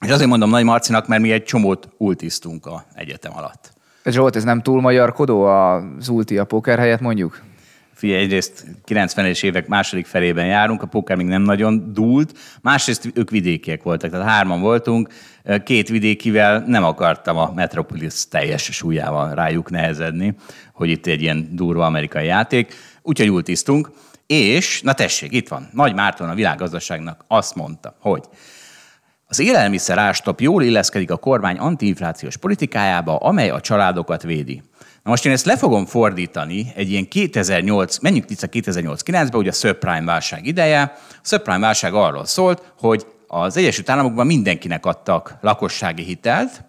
És azért mondom Nagy Marcinak, mert mi egy csomót ultisztunk a egyetem alatt. Zsolt, ez nem túl magyarkodó az ulti a póker helyett mondjuk? Figyelj, egyrészt 90-es évek második felében járunk, a póker még nem nagyon dúlt, másrészt ők vidékiek voltak, tehát hárman voltunk, két vidékivel nem akartam a Metropolis teljes súlyával rájuk nehezedni, hogy itt egy ilyen durva amerikai játék, úgyhogy ultisztunk, és, na tessék, itt van, Nagy Márton a világgazdaságnak azt mondta, hogy az élelmiszer ástop jól illeszkedik a kormány antiinflációs politikájába, amely a családokat védi. Na most én ezt le fogom fordítani egy ilyen 2008, menjünk vissza 2008-9-be, ugye a subprime válság ideje. A subprime válság arról szólt, hogy az Egyesült Államokban mindenkinek adtak lakossági hitelt,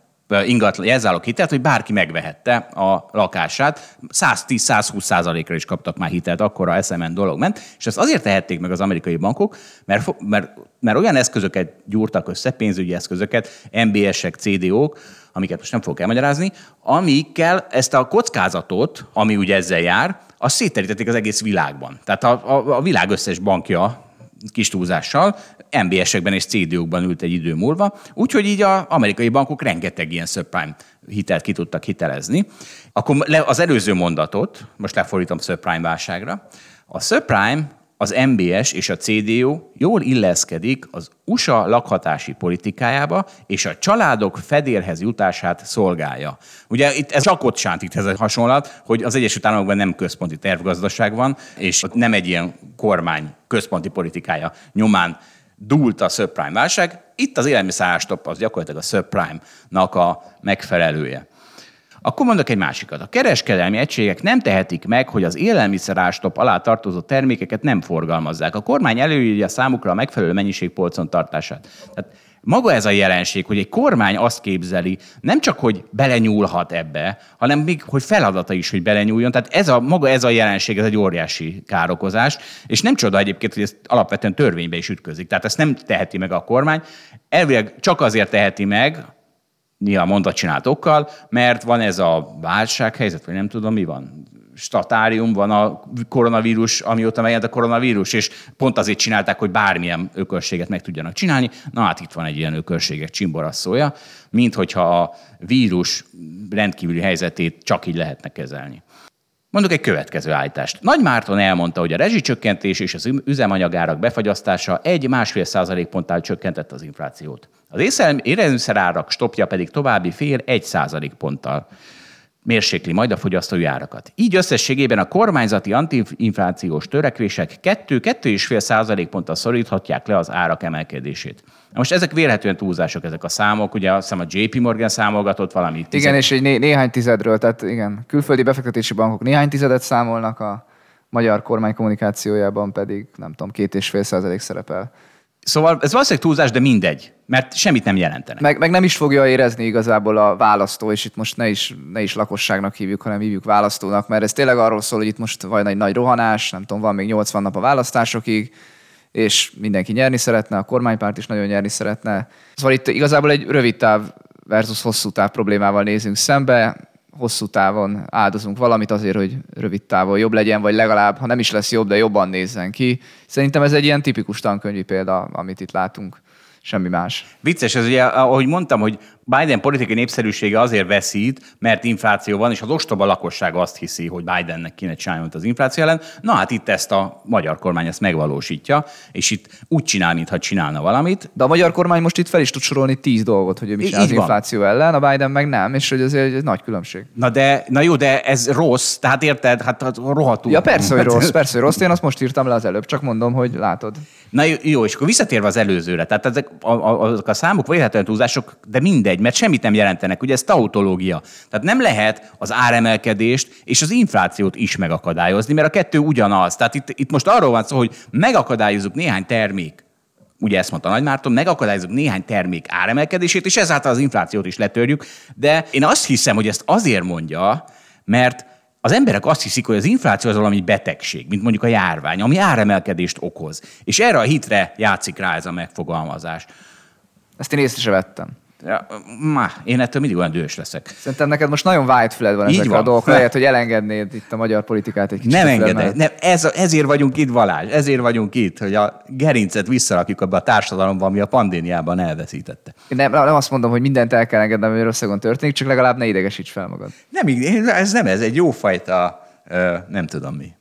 ingatlan jelzálog hitelt, hogy bárki megvehette a lakását. 110-120 százalékra is kaptak már hitelt, akkor a SMN dolog ment, és ezt azért tehették meg az amerikai bankok, mert, mert, mert olyan eszközöket gyúrtak össze, pénzügyi eszközöket, MBS-ek, CDO-k, amiket most nem fogok elmagyarázni, amikkel ezt a kockázatot, ami ugye ezzel jár, azt széterítették az egész világban. Tehát a, a, a világ összes bankja kis túlzással, MBS-ekben és CDO-kban ült egy idő múlva, úgyhogy így az amerikai bankok rengeteg ilyen subprime hitelt ki tudtak hitelezni. Akkor az előző mondatot, most lefordítom subprime válságra, a subprime az MBS és a CDU jól illeszkedik az USA lakhatási politikájába, és a családok fedélhez jutását szolgálja. Ugye itt ez csak ott sánt itt ez a hasonlat, hogy az Egyesült Államokban nem központi tervgazdaság van, és ott nem egy ilyen kormány központi politikája nyomán dúlt a subprime válság. Itt az élelmiszerástop az gyakorlatilag a subprime-nak a megfelelője. Akkor mondok egy másikat. A kereskedelmi egységek nem tehetik meg, hogy az élelmiszerástop alá tartozó termékeket nem forgalmazzák. A kormány előírja számukra a megfelelő mennyiség polcon tartását. Tehát maga ez a jelenség, hogy egy kormány azt képzeli, nem csak, hogy belenyúlhat ebbe, hanem még, hogy feladata is, hogy belenyúljon. Tehát ez a, maga ez a jelenség, ez egy óriási károkozás, és nem csoda egyébként, hogy ez alapvetően törvénybe is ütközik. Tehát ezt nem teheti meg a kormány. Elvileg csak azért teheti meg, néha mondatcsinálatokkal, mert van ez a válsághelyzet, vagy nem tudom mi van, statárium, van a koronavírus, amióta megjelent a koronavírus, és pont azért csinálták, hogy bármilyen ökölséget meg tudjanak csinálni. Na hát itt van egy ilyen ökölségek csimborasszója, mint hogyha a vírus rendkívüli helyzetét csak így lehetne kezelni. Mondok egy következő állítást. Nagy Márton elmondta, hogy a rezsicsökkentés és az üzemanyagárak befagyasztása egy-másfél százalékponttal csökkentett az inflációt. Az élelmiszerárak stopja pedig további fél egy százalékponttal mérsékli majd a fogyasztói árakat. Így összességében a kormányzati antiinflációs törekvések 2-2,5 százalékponttal szoríthatják le az árak emelkedését. Most ezek vélhetően túlzások, ezek a számok. Ugye azt hiszem a JP Morgan számolgatott valamit. Igen, és egy né- néhány tizedről, tehát igen, külföldi befektetési bankok néhány tizedet számolnak, a magyar kormány kommunikációjában pedig, nem tudom, két és fél százalék szerepel. Szóval ez valószínűleg túlzás, de mindegy, mert semmit nem jelentenek. Meg, meg nem is fogja érezni igazából a választó, és itt most ne is, ne is lakosságnak hívjuk, hanem hívjuk választónak, mert ez tényleg arról szól, hogy itt most van egy nagy rohanás, nem tudom, van még 80 nap a választásokig, és mindenki nyerni szeretne, a kormánypárt is nagyon nyerni szeretne. Szóval itt igazából egy rövid táv versus hosszú táv problémával nézünk szembe, hosszú távon áldozunk valamit azért, hogy rövid távon jobb legyen, vagy legalább, ha nem is lesz jobb, de jobban nézzen ki. Szerintem ez egy ilyen tipikus tankönyvi példa, amit itt látunk semmi más. Vicces, ez ugye, ahogy mondtam, hogy Biden politikai népszerűsége azért veszít, mert infláció van, és az ostoba lakosság azt hiszi, hogy Bidennek kéne csinálni az infláció ellen. Na hát itt ezt a magyar kormány ezt megvalósítja, és itt úgy csinál, mintha csinálna valamit. De a magyar kormány most itt fel is tud sorolni tíz dolgot, hogy ő mit csinál az infláció van. ellen, a Biden meg nem, és hogy ez egy, egy nagy különbség. Na de, na jó, de ez rossz, tehát érted, hát, hát rohadtul. Ja persze, hogy rossz, persze, hogy rossz, én azt most írtam le az előbb, csak mondom, hogy látod. Na jó, és akkor visszatérve az előzőre, tehát ezek a, a, azok a számok véletlenül túlzások, de mindegy, mert semmit nem jelentenek. Ugye ez tautológia. Tehát nem lehet az áremelkedést és az inflációt is megakadályozni, mert a kettő ugyanaz. Tehát itt, itt most arról van szó, hogy megakadályozunk néhány termék ugye ezt mondta Nagy Márton, megakadályozunk néhány termék áremelkedését, és ezáltal az inflációt is letörjük. De én azt hiszem, hogy ezt azért mondja, mert az emberek azt hiszik, hogy az infláció az valami betegség, mint mondjuk a járvány, ami áremelkedést okoz. És erre a hitre játszik rá ez a megfogalmazás. Ezt én észre vettem. Ja, má, én ettől mindig olyan dühös leszek. Szerintem neked most nagyon van ezekre van. a dolgokra, lehet, hogy elengednéd itt a magyar politikát egy kicsit. Nem engedek. Nem, ez, ezért vagyunk itt, Valázs, ezért vagyunk itt, hogy a gerincet visszarakjuk abba a társadalomba, ami a pandémiában elveszítette. Nem, nem azt mondom, hogy mindent el kell engednem, ami Magyarországon történik, csak legalább ne idegesíts fel magad. Nem, ez nem, ez egy jófajta, nem tudom mi.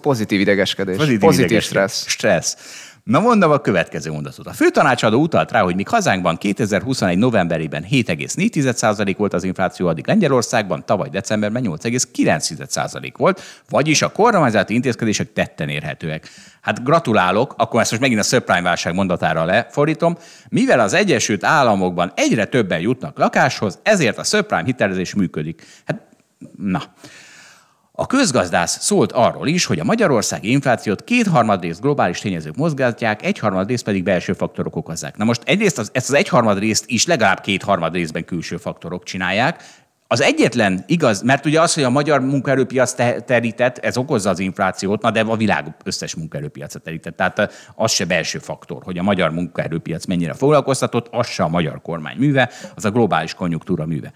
Pozitív idegeskedés. Pozitív, Pozitív idegeskedés. stressz. Stressz. Na mondom a következő mondatot. A főtanácsadó utalt rá, hogy míg hazánkban 2021 novemberében 7,4% volt az infláció, addig Lengyelországban tavaly decemberben 8,9% volt, vagyis a kormányzati intézkedések tetten érhetőek. Hát gratulálok, akkor ezt most megint a subprime válság mondatára lefordítom. Mivel az Egyesült Államokban egyre többen jutnak lakáshoz, ezért a subprime hitelezés működik. Hát, na. A közgazdász szólt arról is, hogy a magyarországi inflációt kétharmad részt globális tényezők mozgatják, egyharmad részt pedig belső faktorok okozzák. Na most egyrészt az, ezt az egyharmad részt is legalább kétharmad részben külső faktorok csinálják, az egyetlen igaz, mert ugye az, hogy a magyar munkaerőpiac terített, ez okozza az inflációt, na de a világ összes munkaerőpiacot terített. Tehát az se belső faktor, hogy a magyar munkaerőpiac mennyire foglalkoztatott, az se a magyar kormány műve, az a globális konjunktúra műve.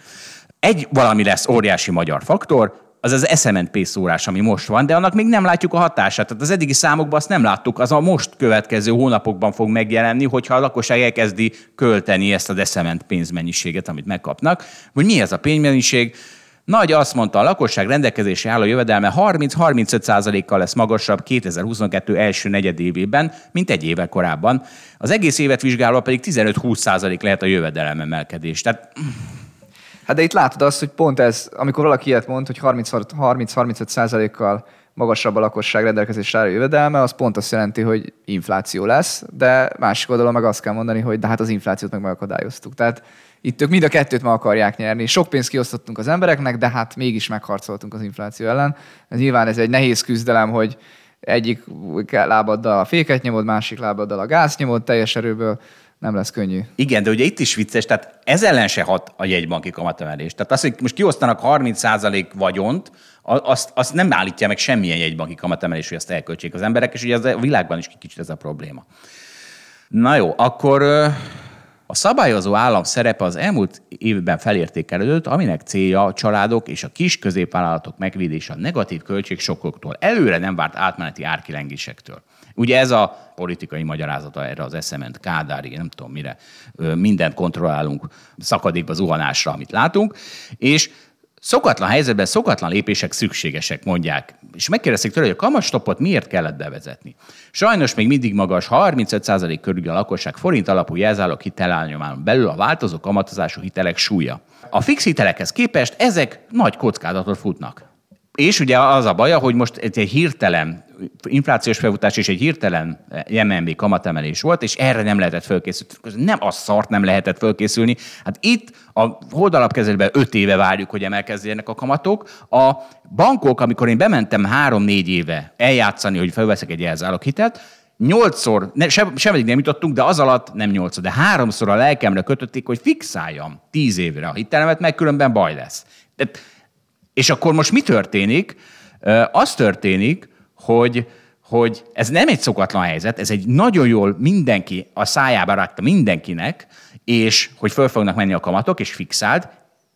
Egy valami lesz óriási magyar faktor, az az SMNP szórás, ami most van, de annak még nem látjuk a hatását. Tehát az eddigi számokban azt nem láttuk, az a most következő hónapokban fog megjelenni, hogyha a lakosság elkezdi költeni ezt az SMN pénzmennyiséget, amit megkapnak. Hogy mi ez a pénzmennyiség? Nagy azt mondta, a lakosság rendelkezésre álló jövedelme 30-35%-kal lesz magasabb 2022 első negyedévében, mint egy éve korábban. Az egész évet vizsgálva pedig 15-20% lehet a jövedelem emelkedés. Tehát Hát de itt látod azt, hogy pont ez, amikor valaki ilyet mond, hogy 30-35 kal magasabb a lakosság rendelkezésre álló jövedelme, az pont azt jelenti, hogy infláció lesz, de másik oldalon meg azt kell mondani, hogy de hát az inflációt meg megakadályoztuk. Tehát itt ők mind a kettőt meg akarják nyerni. Sok pénzt kiosztottunk az embereknek, de hát mégis megharcoltunk az infláció ellen. Ez nyilván ez egy nehéz küzdelem, hogy egyik lábaddal a féket nyomod, másik lábaddal a gáz nyomod teljes erőből nem lesz könnyű. Igen, de ugye itt is vicces, tehát ez ellen se hat a jegybanki kamatemelés. Tehát az, hogy most kiosztanak 30% vagyont, azt, azt nem állítja meg semmilyen jegybanki kamatemelés, hogy azt elköltsék az emberek, és ugye az a világban is kicsit ez a probléma. Na jó, akkor a szabályozó állam szerepe az elmúlt évben felértékelődött, aminek célja a családok és a kis középvállalatok megvédése a negatív költségsokoktól, előre nem várt átmeneti árkilengésektől. Ugye ez a politikai magyarázata erre az eszement Kádári, nem tudom mire, mindent kontrollálunk szakadékba zuhanásra, amit látunk, és Szokatlan helyzetben szokatlan lépések szükségesek, mondják. És megkérdezték tőle, hogy a kamatstoppot miért kellett bevezetni. Sajnos még mindig magas, 35% körül a lakosság forint alapú jelzálog hitelállomán belül a változó kamatozású hitelek súlya. A fix hitelekhez képest ezek nagy kockázatot futnak. És ugye az a baja, hogy most egy hirtelen inflációs felfutás és egy hirtelen MNB kamatemelés volt, és erre nem lehetett fölkészülni. Nem az szart nem lehetett fölkészülni. Hát itt a holdalapkezelőben öt éve várjuk, hogy emelkezzének a kamatok. A bankok, amikor én bementem három-négy éve eljátszani, hogy felveszek egy hitelt, nyolcszor, ne, sem, sem nem jutottunk, de az alatt nem nyolcszor, de háromszor a lelkemre kötötték, hogy fixáljam tíz évre a hitelemet, meg különben baj lesz. De, és akkor most mi történik? Az történik, hogy, hogy ez nem egy szokatlan helyzet, ez egy nagyon jól mindenki a szájába rakta mindenkinek, és hogy föl fognak menni a kamatok, és fixált,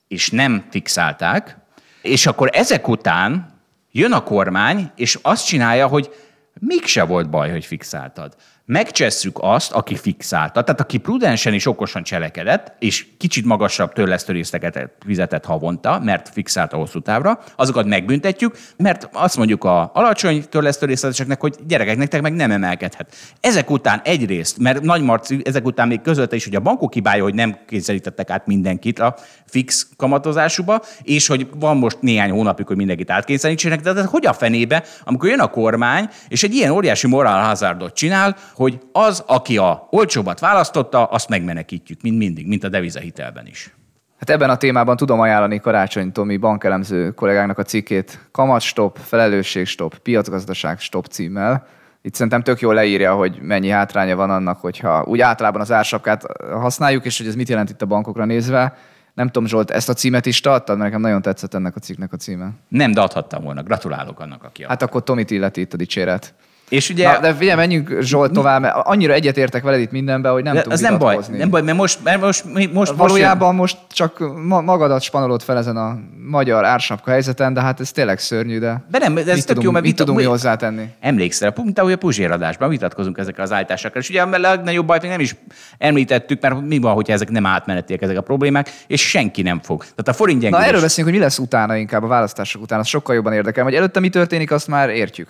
és nem fixálták, és akkor ezek után jön a kormány, és azt csinálja, hogy mégse volt baj, hogy fixáltad megcsesszük azt, aki fixálta, tehát aki prudensen és okosan cselekedett, és kicsit magasabb törlesztő részeket fizetett havonta, mert fixálta hosszú távra, azokat megbüntetjük, mert azt mondjuk a alacsony törlesztő részleteseknek, hogy gyerekek, nektek meg nem emelkedhet. Ezek után egyrészt, mert Nagy Marci ezek után még közölte is, hogy a bankok hibája, hogy nem kényszerítettek át mindenkit a fix kamatozásúba, és hogy van most néhány hónapjuk, hogy mindenkit átkényszerítsenek, de, de hogy a fenébe, amikor jön a kormány, és egy ilyen óriási morál hazardot csinál, hogy az, aki a olcsóbbat választotta, azt megmenekítjük, mint mindig, mint a devizahitelben is. Hát ebben a témában tudom ajánlani Karácsony Tomi bankelemző kollégának a cikkét Kamatstop, Felelősségstop, Piacgazdaság stop címmel. Itt szerintem tök jól leírja, hogy mennyi hátránya van annak, hogyha úgy általában az ársapkát használjuk, és hogy ez mit jelent itt a bankokra nézve. Nem tudom, Zsolt, ezt a címet is te adtad, mert nekem nagyon tetszett ennek a cikknek a címe. Nem, de adhattam volna. Gratulálok annak, aki Hát akkor Tomit illeti itt a dicséret. És ugye... Na, de figyelj, menjünk Zsolt tovább, mert annyira egyetértek veled itt mindenben, hogy nem Az nem baj, nem baj, mert most, mert most, most Valójában most, most csak magadat spanolod fel ezen a magyar ársapka helyzeten, de hát ez tényleg szörnyű, de, de nem, ez mit, tudunk, jó, mert mit tudunk mi hozzátenni? Emlékszel, mint ahogy a Puzsér adásban vitatkozunk ezekkel az állításokkal. És ugye a legnagyobb bajt még nem is említettük, mert mi van, hogyha ezek nem átmenetiek ezek a problémák, és senki nem fog. Tehát a forint Na erről beszélünk, hogy mi lesz utána inkább a választások után, az sokkal jobban érdekel, hogy előtte mi történik, azt már értjük.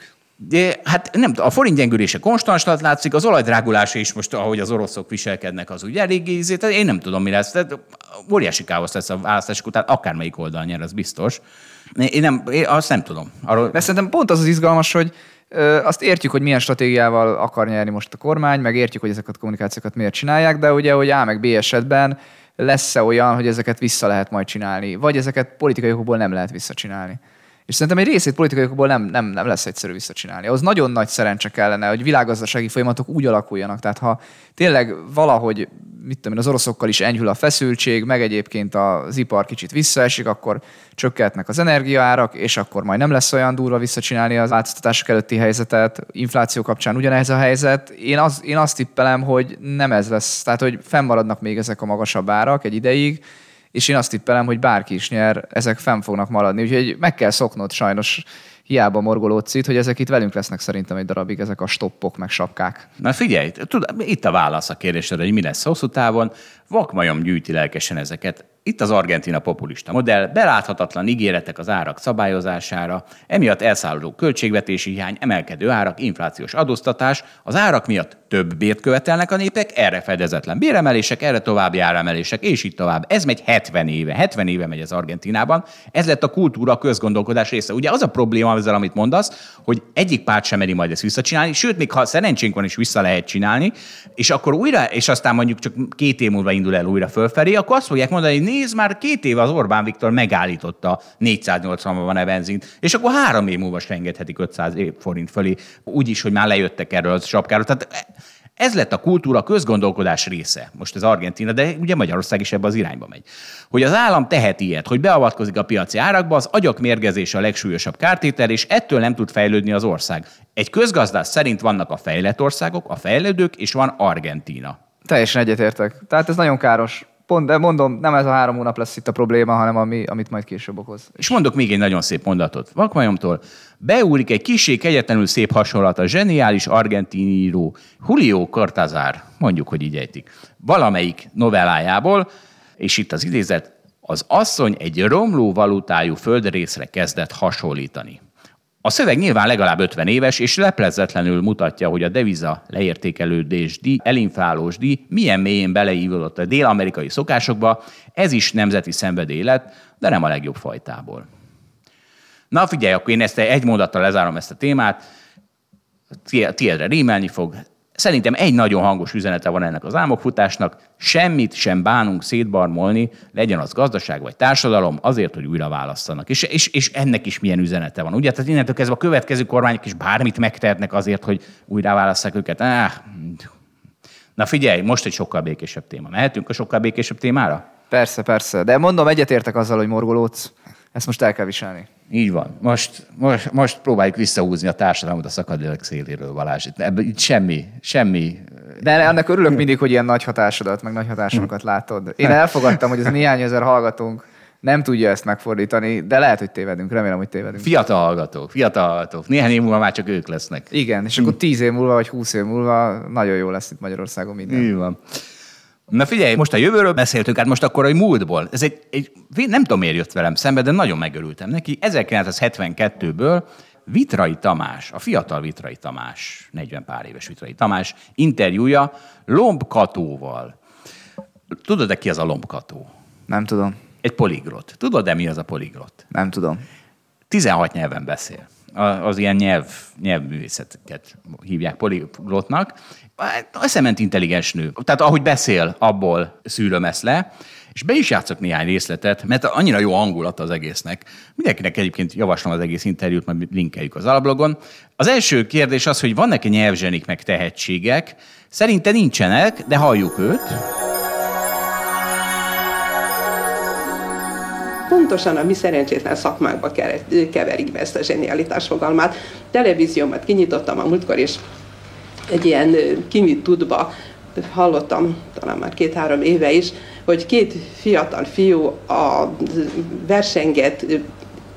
De, hát nem, a forint gyengülése konstansnak látszik, az olaj is most, ahogy az oroszok viselkednek, az úgy eléggé ízé, tehát én nem tudom, mi lesz. Tehát óriási káosz lesz a választások után, akármelyik oldal nyer, az biztos. Én, nem, én azt nem tudom. Arról... De szerintem pont az az izgalmas, hogy azt értjük, hogy milyen stratégiával akar nyerni most a kormány, meg értjük, hogy ezeket a kommunikációkat miért csinálják, de ugye, hogy A meg B esetben lesz-e olyan, hogy ezeket vissza lehet majd csinálni, vagy ezeket politikai okokból nem lehet visszacsinálni. És szerintem egy részét politikai nem, nem, nem lesz egyszerű visszacsinálni. Az nagyon nagy szerencse kellene, hogy világgazdasági folyamatok úgy alakuljanak. Tehát ha tényleg valahogy mit tudom én, az oroszokkal is enyhül a feszültség, meg egyébként az ipar kicsit visszaesik, akkor csökkentnek az energiaárak, és akkor majd nem lesz olyan durva visszacsinálni az változtatások előtti helyzetet. Infláció kapcsán ugyanez a helyzet. Én, az, én azt tippelem, hogy nem ez lesz. Tehát, hogy fennmaradnak még ezek a magasabb árak egy ideig, és én azt tippelem, hogy bárki is nyer, ezek fenn fognak maradni. Úgyhogy meg kell szoknod sajnos hiába morgolódsz hogy ezek itt velünk lesznek szerintem egy darabig, ezek a stoppok, meg sapkák. Na figyelj, tud, itt a válasz a kérdésre, hogy mi lesz hosszú távon. Vakmajom gyűjti lelkesen ezeket. Itt az Argentina populista modell, beláthatatlan ígéretek az árak szabályozására, emiatt elszálló költségvetési hiány, emelkedő árak, inflációs adóztatás, az árak miatt több bért követelnek a népek, erre fedezetlen béremelések, erre további áremelések, és így tovább. Ez megy 70 éve, 70 éve megy az Argentinában. Ez lett a kultúra, a közgondolkodás része. Ugye az a probléma ezzel, amit mondasz, hogy egyik párt sem meri majd ezt visszacsinálni, sőt, még ha szerencsénk van is vissza lehet csinálni, és akkor újra, és aztán mondjuk csak két év múlva indul el újra fölfelé, akkor azt fogják mondani, hogy nézd, már két éve az Orbán Viktor megállította 480-ban van-e benzint, és akkor három év múlva se engedhetik 500 forint fölé, úgyis, hogy már lejöttek erről a sapkáról. Tehát ez lett a kultúra közgondolkodás része. Most ez Argentina, de ugye Magyarország is ebbe az irányba megy. Hogy az állam tehet ilyet, hogy beavatkozik a piaci árakba, az agyak mérgezése a legsúlyosabb kártétel, és ettől nem tud fejlődni az ország. Egy közgazdász szerint vannak a fejlett országok, a fejlődők, és van Argentína. Teljesen egyetértek. Tehát ez nagyon káros. Pont, de mondom, nem ez a három hónap lesz itt a probléma, hanem ami, amit majd később okoz. És mondok még egy nagyon szép mondatot. Vakmajomtól beúrik egy kisé kegyetlenül szép hasonlat a zseniális argentiníró Julio Cortázar, mondjuk, hogy így ejtik, valamelyik novellájából, és itt az idézet, az asszony egy romló valutájú földrészre kezdett hasonlítani. A szöveg nyilván legalább 50 éves, és leplezetlenül mutatja, hogy a deviza leértékelődés díj, elinflálós díj milyen mélyen beleívódott a dél-amerikai szokásokba, ez is nemzeti szenvedély lett, de nem a legjobb fajtából. Na figyelj, akkor én ezt egy mondattal lezárom ezt a témát, tiédre rímelni fog, Szerintem egy nagyon hangos üzenete van ennek az álmokfutásnak, semmit sem bánunk szétbarmolni, legyen az gazdaság vagy társadalom, azért, hogy újra választanak. És, és, és ennek is milyen üzenete van. Ugye, tehát innentől kezdve a következő kormányok is bármit megtehetnek azért, hogy újra válasszák őket. Ah, na figyelj, most egy sokkal békésebb téma. Mehetünk a sokkal békésebb témára? Persze, persze. De mondom, egyetértek azzal, hogy morgolódsz. Ezt most el kell viselni. Így van. Most, most, most próbáljuk visszahúzni a társadalmat a szakadék széléről, Balázs. Itt, itt semmi, semmi... De annak örülök mindig, hogy ilyen nagy hatásodat, meg nagy hatásokat látod. Én elfogadtam, hogy ez néhány ezer hallgatónk nem tudja ezt megfordítani, de lehet, hogy tévedünk. Remélem, hogy tévedünk. Fiatal hallgatók, fiatal hallgatók. Néhány év múlva már csak ők lesznek. Igen, és akkor tíz év múlva, vagy húsz év múlva nagyon jó lesz itt Magyarországon minden. Így van. Na figyelj, most a jövőről beszéltünk, hát most akkor a múltból. Ez egy, egy, nem tudom miért jött velem szembe, de nagyon megörültem neki. 1972-ből Vitrai Tamás, a fiatal Vitrai Tamás, 40 pár éves Vitrai Tamás interjúja Lomb Katóval. Tudod-e ki az a Lomb Kató? Nem tudom. Egy poligrot. Tudod-e mi az a poligrot? Nem tudom. 16 nyelven beszél. Az ilyen nyelv, nyelvművészeteket hívják poliglotnak, eszement intelligens nő. Tehát ahogy beszél, abból szűröm ezt le, és be is játszok néhány részletet, mert annyira jó hangulat az egésznek. Mindenkinek egyébként javaslom az egész interjút, majd linkeljük az alablogon. Az első kérdés az, hogy vannak-e nyelvzsenik meg tehetségek. Szerinte nincsenek, de halljuk őt. pontosan a mi szerencsétlen szakmákba keverik be ezt a zsenialitás fogalmát. Televíziómat kinyitottam a múltkor, és egy ilyen kimit tudba hallottam, talán már két-három éve is, hogy két fiatal fiú a versenget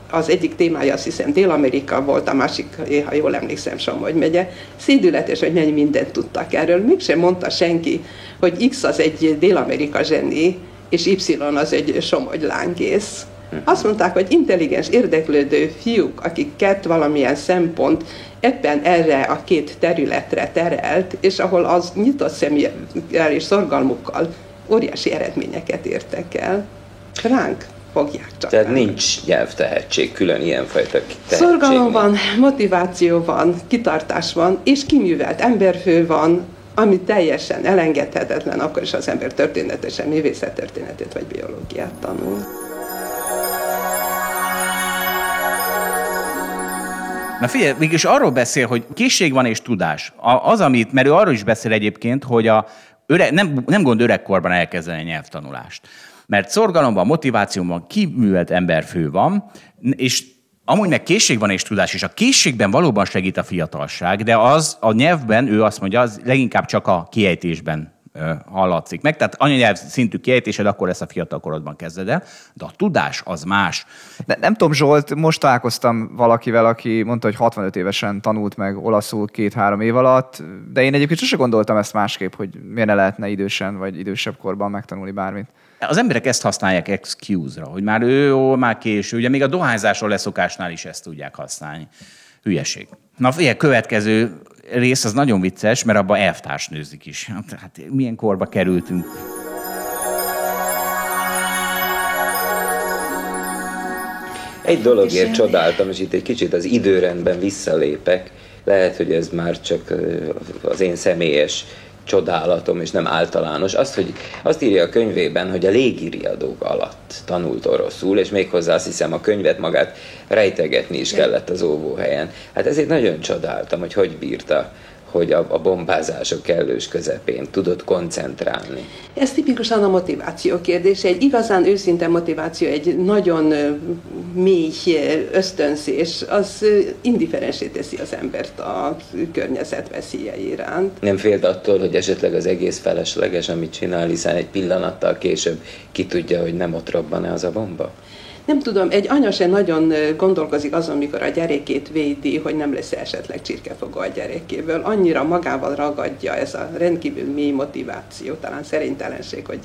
az egyik témája azt hiszem Dél-Amerika volt, a másik, ha jól emlékszem, Somogy megye. Szédületes, hogy mennyi mindent tudtak erről. Mégsem mondta senki, hogy X az egy Dél-Amerika zseni, és Y az egy Somogy lángész. Azt mondták, hogy intelligens, érdeklődő fiúk, akiket valamilyen szempont ebben erre a két területre terelt, és ahol az nyitott személyel és szorgalmukkal óriási eredményeket értek el. Ránk fogják csak. Tehát ránk. nincs nyelvtehetség, külön ilyenfajta tehetség. Szorgalom van, motiváció van, kitartás van, és kiművelt emberfő van, ami teljesen elengedhetetlen, akkor is az ember történetesen művészettörténetét vagy biológiát tanul. Na figyelj, mégis arról beszél, hogy készség van és tudás. Az, amit, mert ő arról is beszél egyébként, hogy a öreg, nem, nem gond öregkorban elkezdeni a nyelvtanulást. Mert szorgalomban, motivációban kiművelt emberfő van, és amúgy meg készség van és tudás, és a készségben valóban segít a fiatalság, de az a nyelvben, ő azt mondja, az leginkább csak a kiejtésben hallatszik meg. Tehát anyanyelv szintű kiejtésed akkor lesz a fiatal korodban kezded el, de a tudás az más. De nem tudom, Zsolt, most találkoztam valakivel, aki mondta, hogy 65 évesen tanult meg olaszul két-három év alatt, de én egyébként sose gondoltam ezt másképp, hogy miért ne lehetne idősen vagy idősebb korban megtanulni bármit. Az emberek ezt használják excuse-ra, hogy már ő, ó, már késő. Ugye még a dohányzásról leszokásnál is ezt tudják használni. Hülyeség. Na, figyelj, következő rész az nagyon vicces, mert abban elvtárs nőzik is. Hát, hát milyen korba kerültünk. Egy dologért csodáltam, és itt egy kicsit az időrendben visszalépek. Lehet, hogy ez már csak az én személyes csodálatom, és nem általános. Azt, hogy azt írja a könyvében, hogy a légiriadók alatt tanult oroszul, és méghozzá azt hiszem a könyvet magát rejtegetni is kellett az óvóhelyen. Hát ezért nagyon csodáltam, hogy hogy bírta hogy a, a bombázások kellős közepén tudod koncentrálni? Ez tipikusan a motiváció kérdése. Egy igazán őszinte motiváció, egy nagyon mély ösztönzés, az indiferensé teszi az embert a környezet veszélye iránt. Nem félt attól, hogy esetleg az egész felesleges, amit csinál, hiszen egy pillanattal később ki tudja, hogy nem ott robban-e az a bomba? Nem tudom, egy anya se nagyon gondolkozik azon, mikor a gyerekét védi, hogy nem lesz esetleg csirkefogó a gyerekéből. Annyira magával ragadja ez a rendkívül mély motiváció, talán szerintelenség, hogy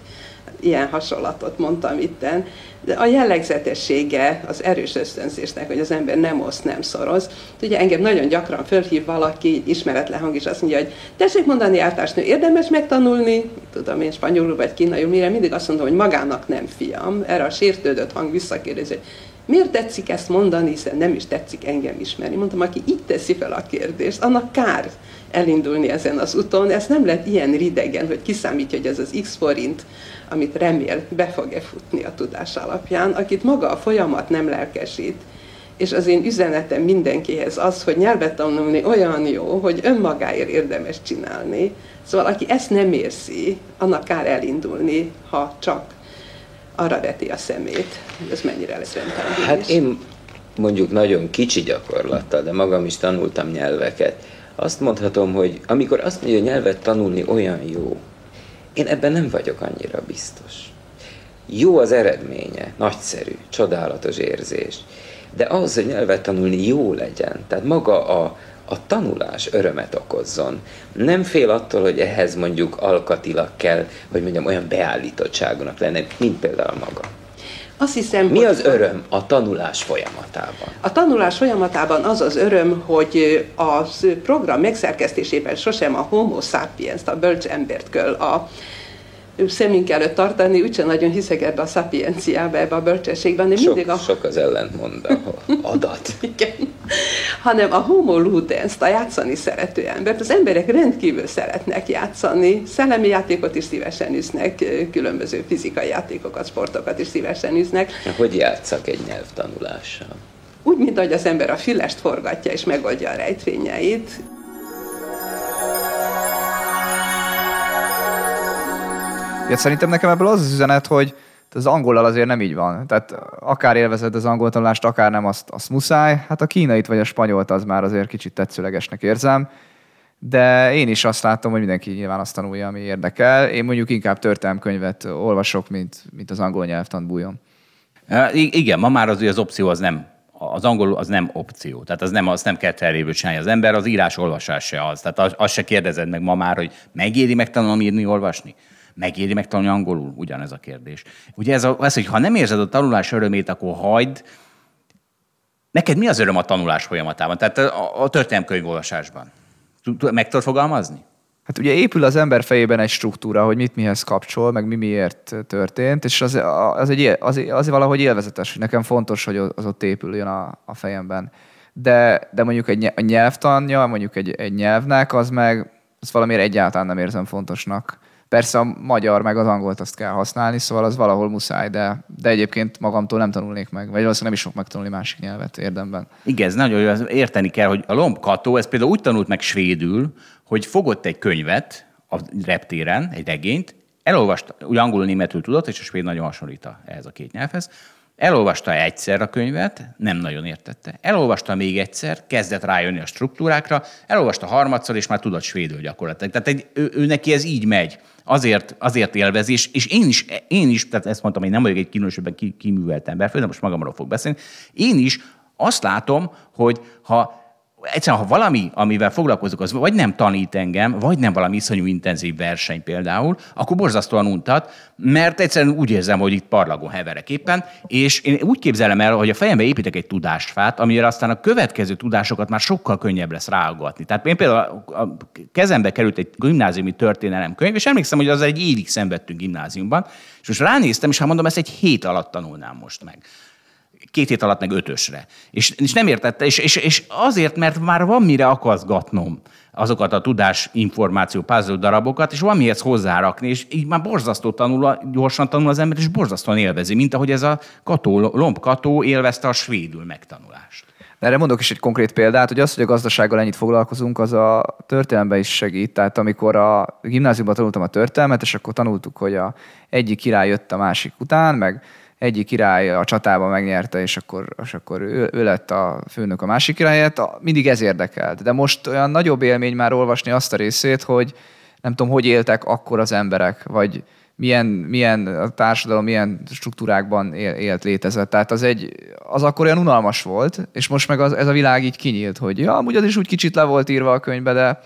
ilyen hasonlatot mondtam itten, de a jellegzetessége az erős ösztönzésnek, hogy az ember nem oszt, nem szoroz. Ugye engem nagyon gyakran fölhív valaki, ismeretlen hang is azt mondja, hogy tessék mondani általánosnő, érdemes megtanulni, tudom én spanyolul vagy kínaiul, mire mindig azt mondom, hogy magának nem fiam. Erre a sértődött hang visszakérdezi, hogy miért tetszik ezt mondani, hiszen nem is tetszik engem ismerni. Mondtam, aki itt teszi fel a kérdést, annak kár elindulni ezen az úton. Ez nem lett ilyen ridegen, hogy kiszámítja, hogy ez az x forint, amit remél, be fog-e futni a tudás alapján, akit maga a folyamat nem lelkesít. És az én üzenetem mindenkihez az, hogy nyelvet tanulni olyan jó, hogy önmagáért érdemes csinálni. Szóval aki ezt nem érzi, annak kár elindulni, ha csak arra veti a szemét, hogy ez mennyire lesz rentábilis. Hát én mondjuk nagyon kicsi gyakorlattal, de magam is tanultam nyelveket. Azt mondhatom, hogy amikor azt mondja, hogy nyelvet tanulni olyan jó, én ebben nem vagyok annyira biztos. Jó az eredménye, nagyszerű, csodálatos érzés, de ahhoz, hogy nyelvet tanulni jó legyen, tehát maga a, a tanulás örömet okozzon. Nem fél attól, hogy ehhez mondjuk alkatilag kell, hogy mondjam, olyan beállítottságonak lenne, mint például maga. Azt hiszem, Mi az öröm a tanulás folyamatában? A tanulás folyamatában az az öröm, hogy a program megszerkesztésében sosem a homo sapiens, a bölcs embert kell a szemünk előtt tartani, úgyse nagyon hiszek ebbe a szapienciába, ebbe a bölcsességben, de sok, mindig a... Sok az ellentmondó adat. Igen. Hanem a homo ludens, a játszani szerető embert, az emberek rendkívül szeretnek játszani, szellemi játékot is szívesen üznek, különböző fizikai játékokat, sportokat is szívesen üznek. Hogy játszak egy nyelvtanulással? Úgy, mint ahogy az ember a fülest forgatja és megoldja a rejtvényeit. Ja, szerintem nekem ebből az az üzenet, hogy az angollal azért nem így van. Tehát akár élvezed az angol tanulást, akár nem, azt, azt muszáj. Hát a kínait vagy a spanyolt az már azért kicsit tetszőlegesnek érzem. De én is azt látom, hogy mindenki nyilván azt tanulja, ami érdekel. Én mondjuk inkább történelmkönyvet olvasok, mint, mint az angol nyelvtan bújom. Igen, ma már az, az opció az nem az angol az nem opció. Tehát az nem, az nem kell terjéből csinálni az ember, az írás-olvasás se az. Tehát azt se kérdezed meg ma már, hogy megéri megtanulni írni, olvasni? Megéri megtanulni angolul? Ugyanez a kérdés. Ugye ez, a, ez, hogy ha nem érzed a tanulás örömét, akkor hagyd. Neked mi az öröm a tanulás folyamatában? Tehát a, a történelmkönyvolvasásban? Meg tudod fogalmazni? Hát ugye épül az ember fejében egy struktúra, hogy mit mihez kapcsol, meg mi miért történt, és az, az, egy, az, az valahogy élvezetes, hogy nekem fontos, hogy az ott épüljön a, a fejemben. De, de mondjuk egy nyelvtanja, mondjuk egy, egy nyelvnek, az meg az valamiért egyáltalán nem érzem fontosnak. Persze a magyar meg az angolt azt kell használni, szóval az valahol muszáj, de, de egyébként magamtól nem tanulnék meg, vagy valószínűleg nem is fog megtanulni másik nyelvet érdemben. Igen, ez nagyon érteni kell, hogy a lombkató, ez például úgy tanult meg svédül, hogy fogott egy könyvet a reptéren, egy regényt, elolvasta, úgy angolul németül tudott, és a svéd nagyon hasonlít ehhez a két nyelvhez, Elolvasta egyszer a könyvet, nem nagyon értette. Elolvasta még egyszer, kezdett rájönni a struktúrákra, elolvasta harmadszor, és már tudott svédül gyakorlatilag. Tehát egy, ő, ő, neki ez így megy. Azért, azért élvezi, és, és én is, én is, tehát ezt mondtam, hogy nem vagyok egy különösebben kiművelt ember, főleg most magamról fog beszélni, én is azt látom, hogy ha egyszerűen, ha valami, amivel foglalkozok, az vagy nem tanít engem, vagy nem valami iszonyú intenzív verseny például, akkor borzasztóan untat, mert egyszerűen úgy érzem, hogy itt parlagon heverek éppen, és én úgy képzelem el, hogy a fejembe építek egy tudásfát, amire aztán a következő tudásokat már sokkal könnyebb lesz ráaggatni. Tehát én például a kezembe került egy gimnáziumi történelemkönyv, és emlékszem, hogy az egy évig szenvedtünk gimnáziumban, és most ránéztem, és ha mondom, ezt egy hét alatt tanulnám most meg két hét alatt meg ötösre. És, és nem értette, és, és, és azért, mert már van mire akaszgatnom azokat a tudás, információ, puzzle darabokat, és van mihez hozzárakni, és így már borzasztó tanul, gyorsan tanul az ember, és borzasztóan élvezi, mint ahogy ez a Kató, Lomb Kató élvezte a svédül megtanulást. Erre mondok is egy konkrét példát, hogy az, hogy a gazdasággal ennyit foglalkozunk, az a történelemben is segít. Tehát amikor a gimnáziumban tanultam a történelmet, és akkor tanultuk, hogy a egyik király jött a másik után, meg egyik király a csatában megnyerte, és akkor, és akkor ő, ő lett a főnök a másik királyát, mindig ez érdekelt. De most olyan nagyobb élmény már olvasni azt a részét, hogy nem tudom, hogy éltek akkor az emberek, vagy milyen, milyen a társadalom milyen struktúrákban élt, létezett. Tehát az, egy, az akkor olyan unalmas volt, és most meg az, ez a világ így kinyílt, hogy ja, amúgy az is úgy kicsit le volt írva a könyvbe, de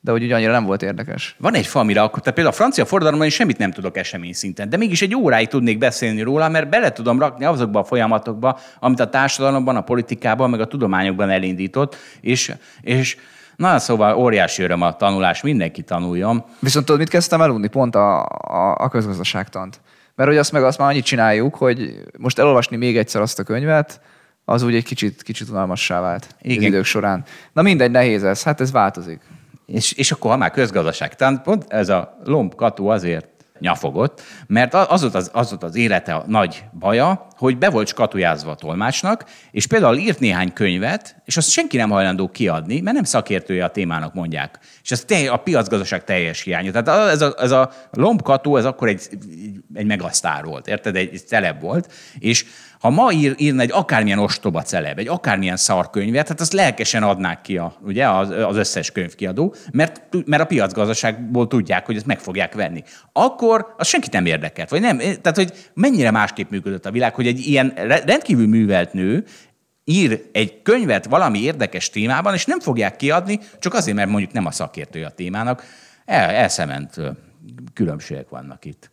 de hogy annyira nem volt érdekes. Van egy famira, akkor tehát például a francia forradalomban én semmit nem tudok esemény szinten, de mégis egy óráig tudnék beszélni róla, mert bele tudom rakni azokba a folyamatokba, amit a társadalomban, a politikában, meg a tudományokban elindított, és, és Na, szóval óriási öröm a tanulás, mindenki tanuljon. Viszont tudod, mit kezdtem elunni? Pont a, a, a közgazdaságtant. Mert hogy azt meg azt már annyit csináljuk, hogy most elolvasni még egyszer azt a könyvet, az úgy egy kicsit, kicsit unalmassá vált Igen. az idők során. Na mindegy, nehéz ez, hát ez változik. És, és akkor, már közgazdaság, tehát pont ez a lomb kató azért nyafogott, mert az volt az, az volt az élete a nagy baja, hogy be volt skatujázva a tolmácsnak, és például írt néhány könyvet, és azt senki nem hajlandó kiadni, mert nem szakértője a témának mondják. És ez a piacgazdaság teljes hiánya. Tehát ez a, ez a lombkató, ez akkor egy, egy megasztár volt, érted? Egy, egy celeb volt, és ha ma ír, írna egy akármilyen ostoba celeb, egy akármilyen szarkönyvet, hát azt lelkesen adnák ki a, ugye, az, az összes könyvkiadó, mert, mert a piacgazdaságból tudják, hogy ezt meg fogják venni. Akkor az senkit nem érdekelt. Vagy nem, tehát, hogy mennyire másképp működött a világ, hogy egy ilyen rendkívül művelt nő ír egy könyvet valami érdekes témában, és nem fogják kiadni, csak azért, mert mondjuk nem a szakértője a témának. El, elszement különbségek vannak itt.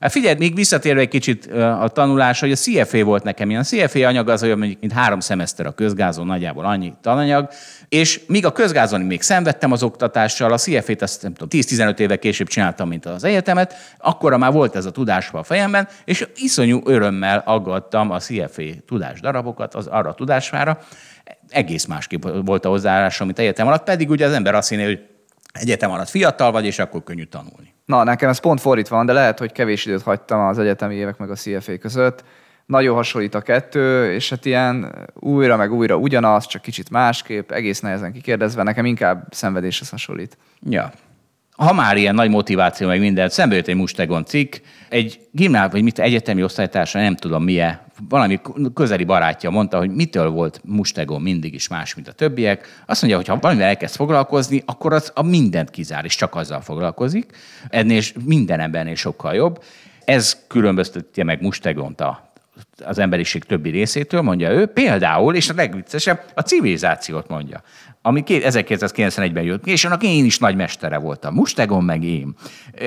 Hát figyelj, még visszatérve egy kicsit a tanulás, hogy a CFA volt nekem ilyen. A CFA anyag az olyan, mondjuk, mint három szemeszter a közgázon, nagyjából annyi tananyag, és míg a közgázon még szenvedtem az oktatással, a CFA-t azt nem tudom, 10-15 éve később csináltam, mint az egyetemet, akkor már volt ez a tudás a fejemben, és iszonyú örömmel aggattam a CFA tudás darabokat az arra a tudásvára. Egész másképp volt a hozzáállásom, mint egyetem alatt, pedig ugye az ember azt hinné, hogy egyetem alatt fiatal vagy, és akkor könnyű tanulni. Na, nekem ez pont fordítva van, de lehet, hogy kevés időt hagytam az egyetemi évek meg a CFA között. Nagyon hasonlít a kettő, és hát ilyen újra meg újra ugyanaz, csak kicsit másképp, egész nehezen kikérdezve, nekem inkább szenvedéshez hasonlít. Ja, ha már ilyen nagy motiváció, meg minden, szembe jött egy Mustegon cikk, egy gimnál, vagy mit, egyetemi osztálytársa, nem tudom milyen, valami közeli barátja mondta, hogy mitől volt Mustegon mindig is más, mint a többiek. Azt mondja, hogy ha valamivel elkezd foglalkozni, akkor az a mindent kizár, és csak azzal foglalkozik. Ennél minden embernél sokkal jobb. Ez különböztetje meg Mustegont a az emberiség többi részétől, mondja ő. Például, és a legviccesebb, a civilizációt mondja ami 1991-ben jött ki, és annak én is nagy mestere voltam. Mustegon meg én.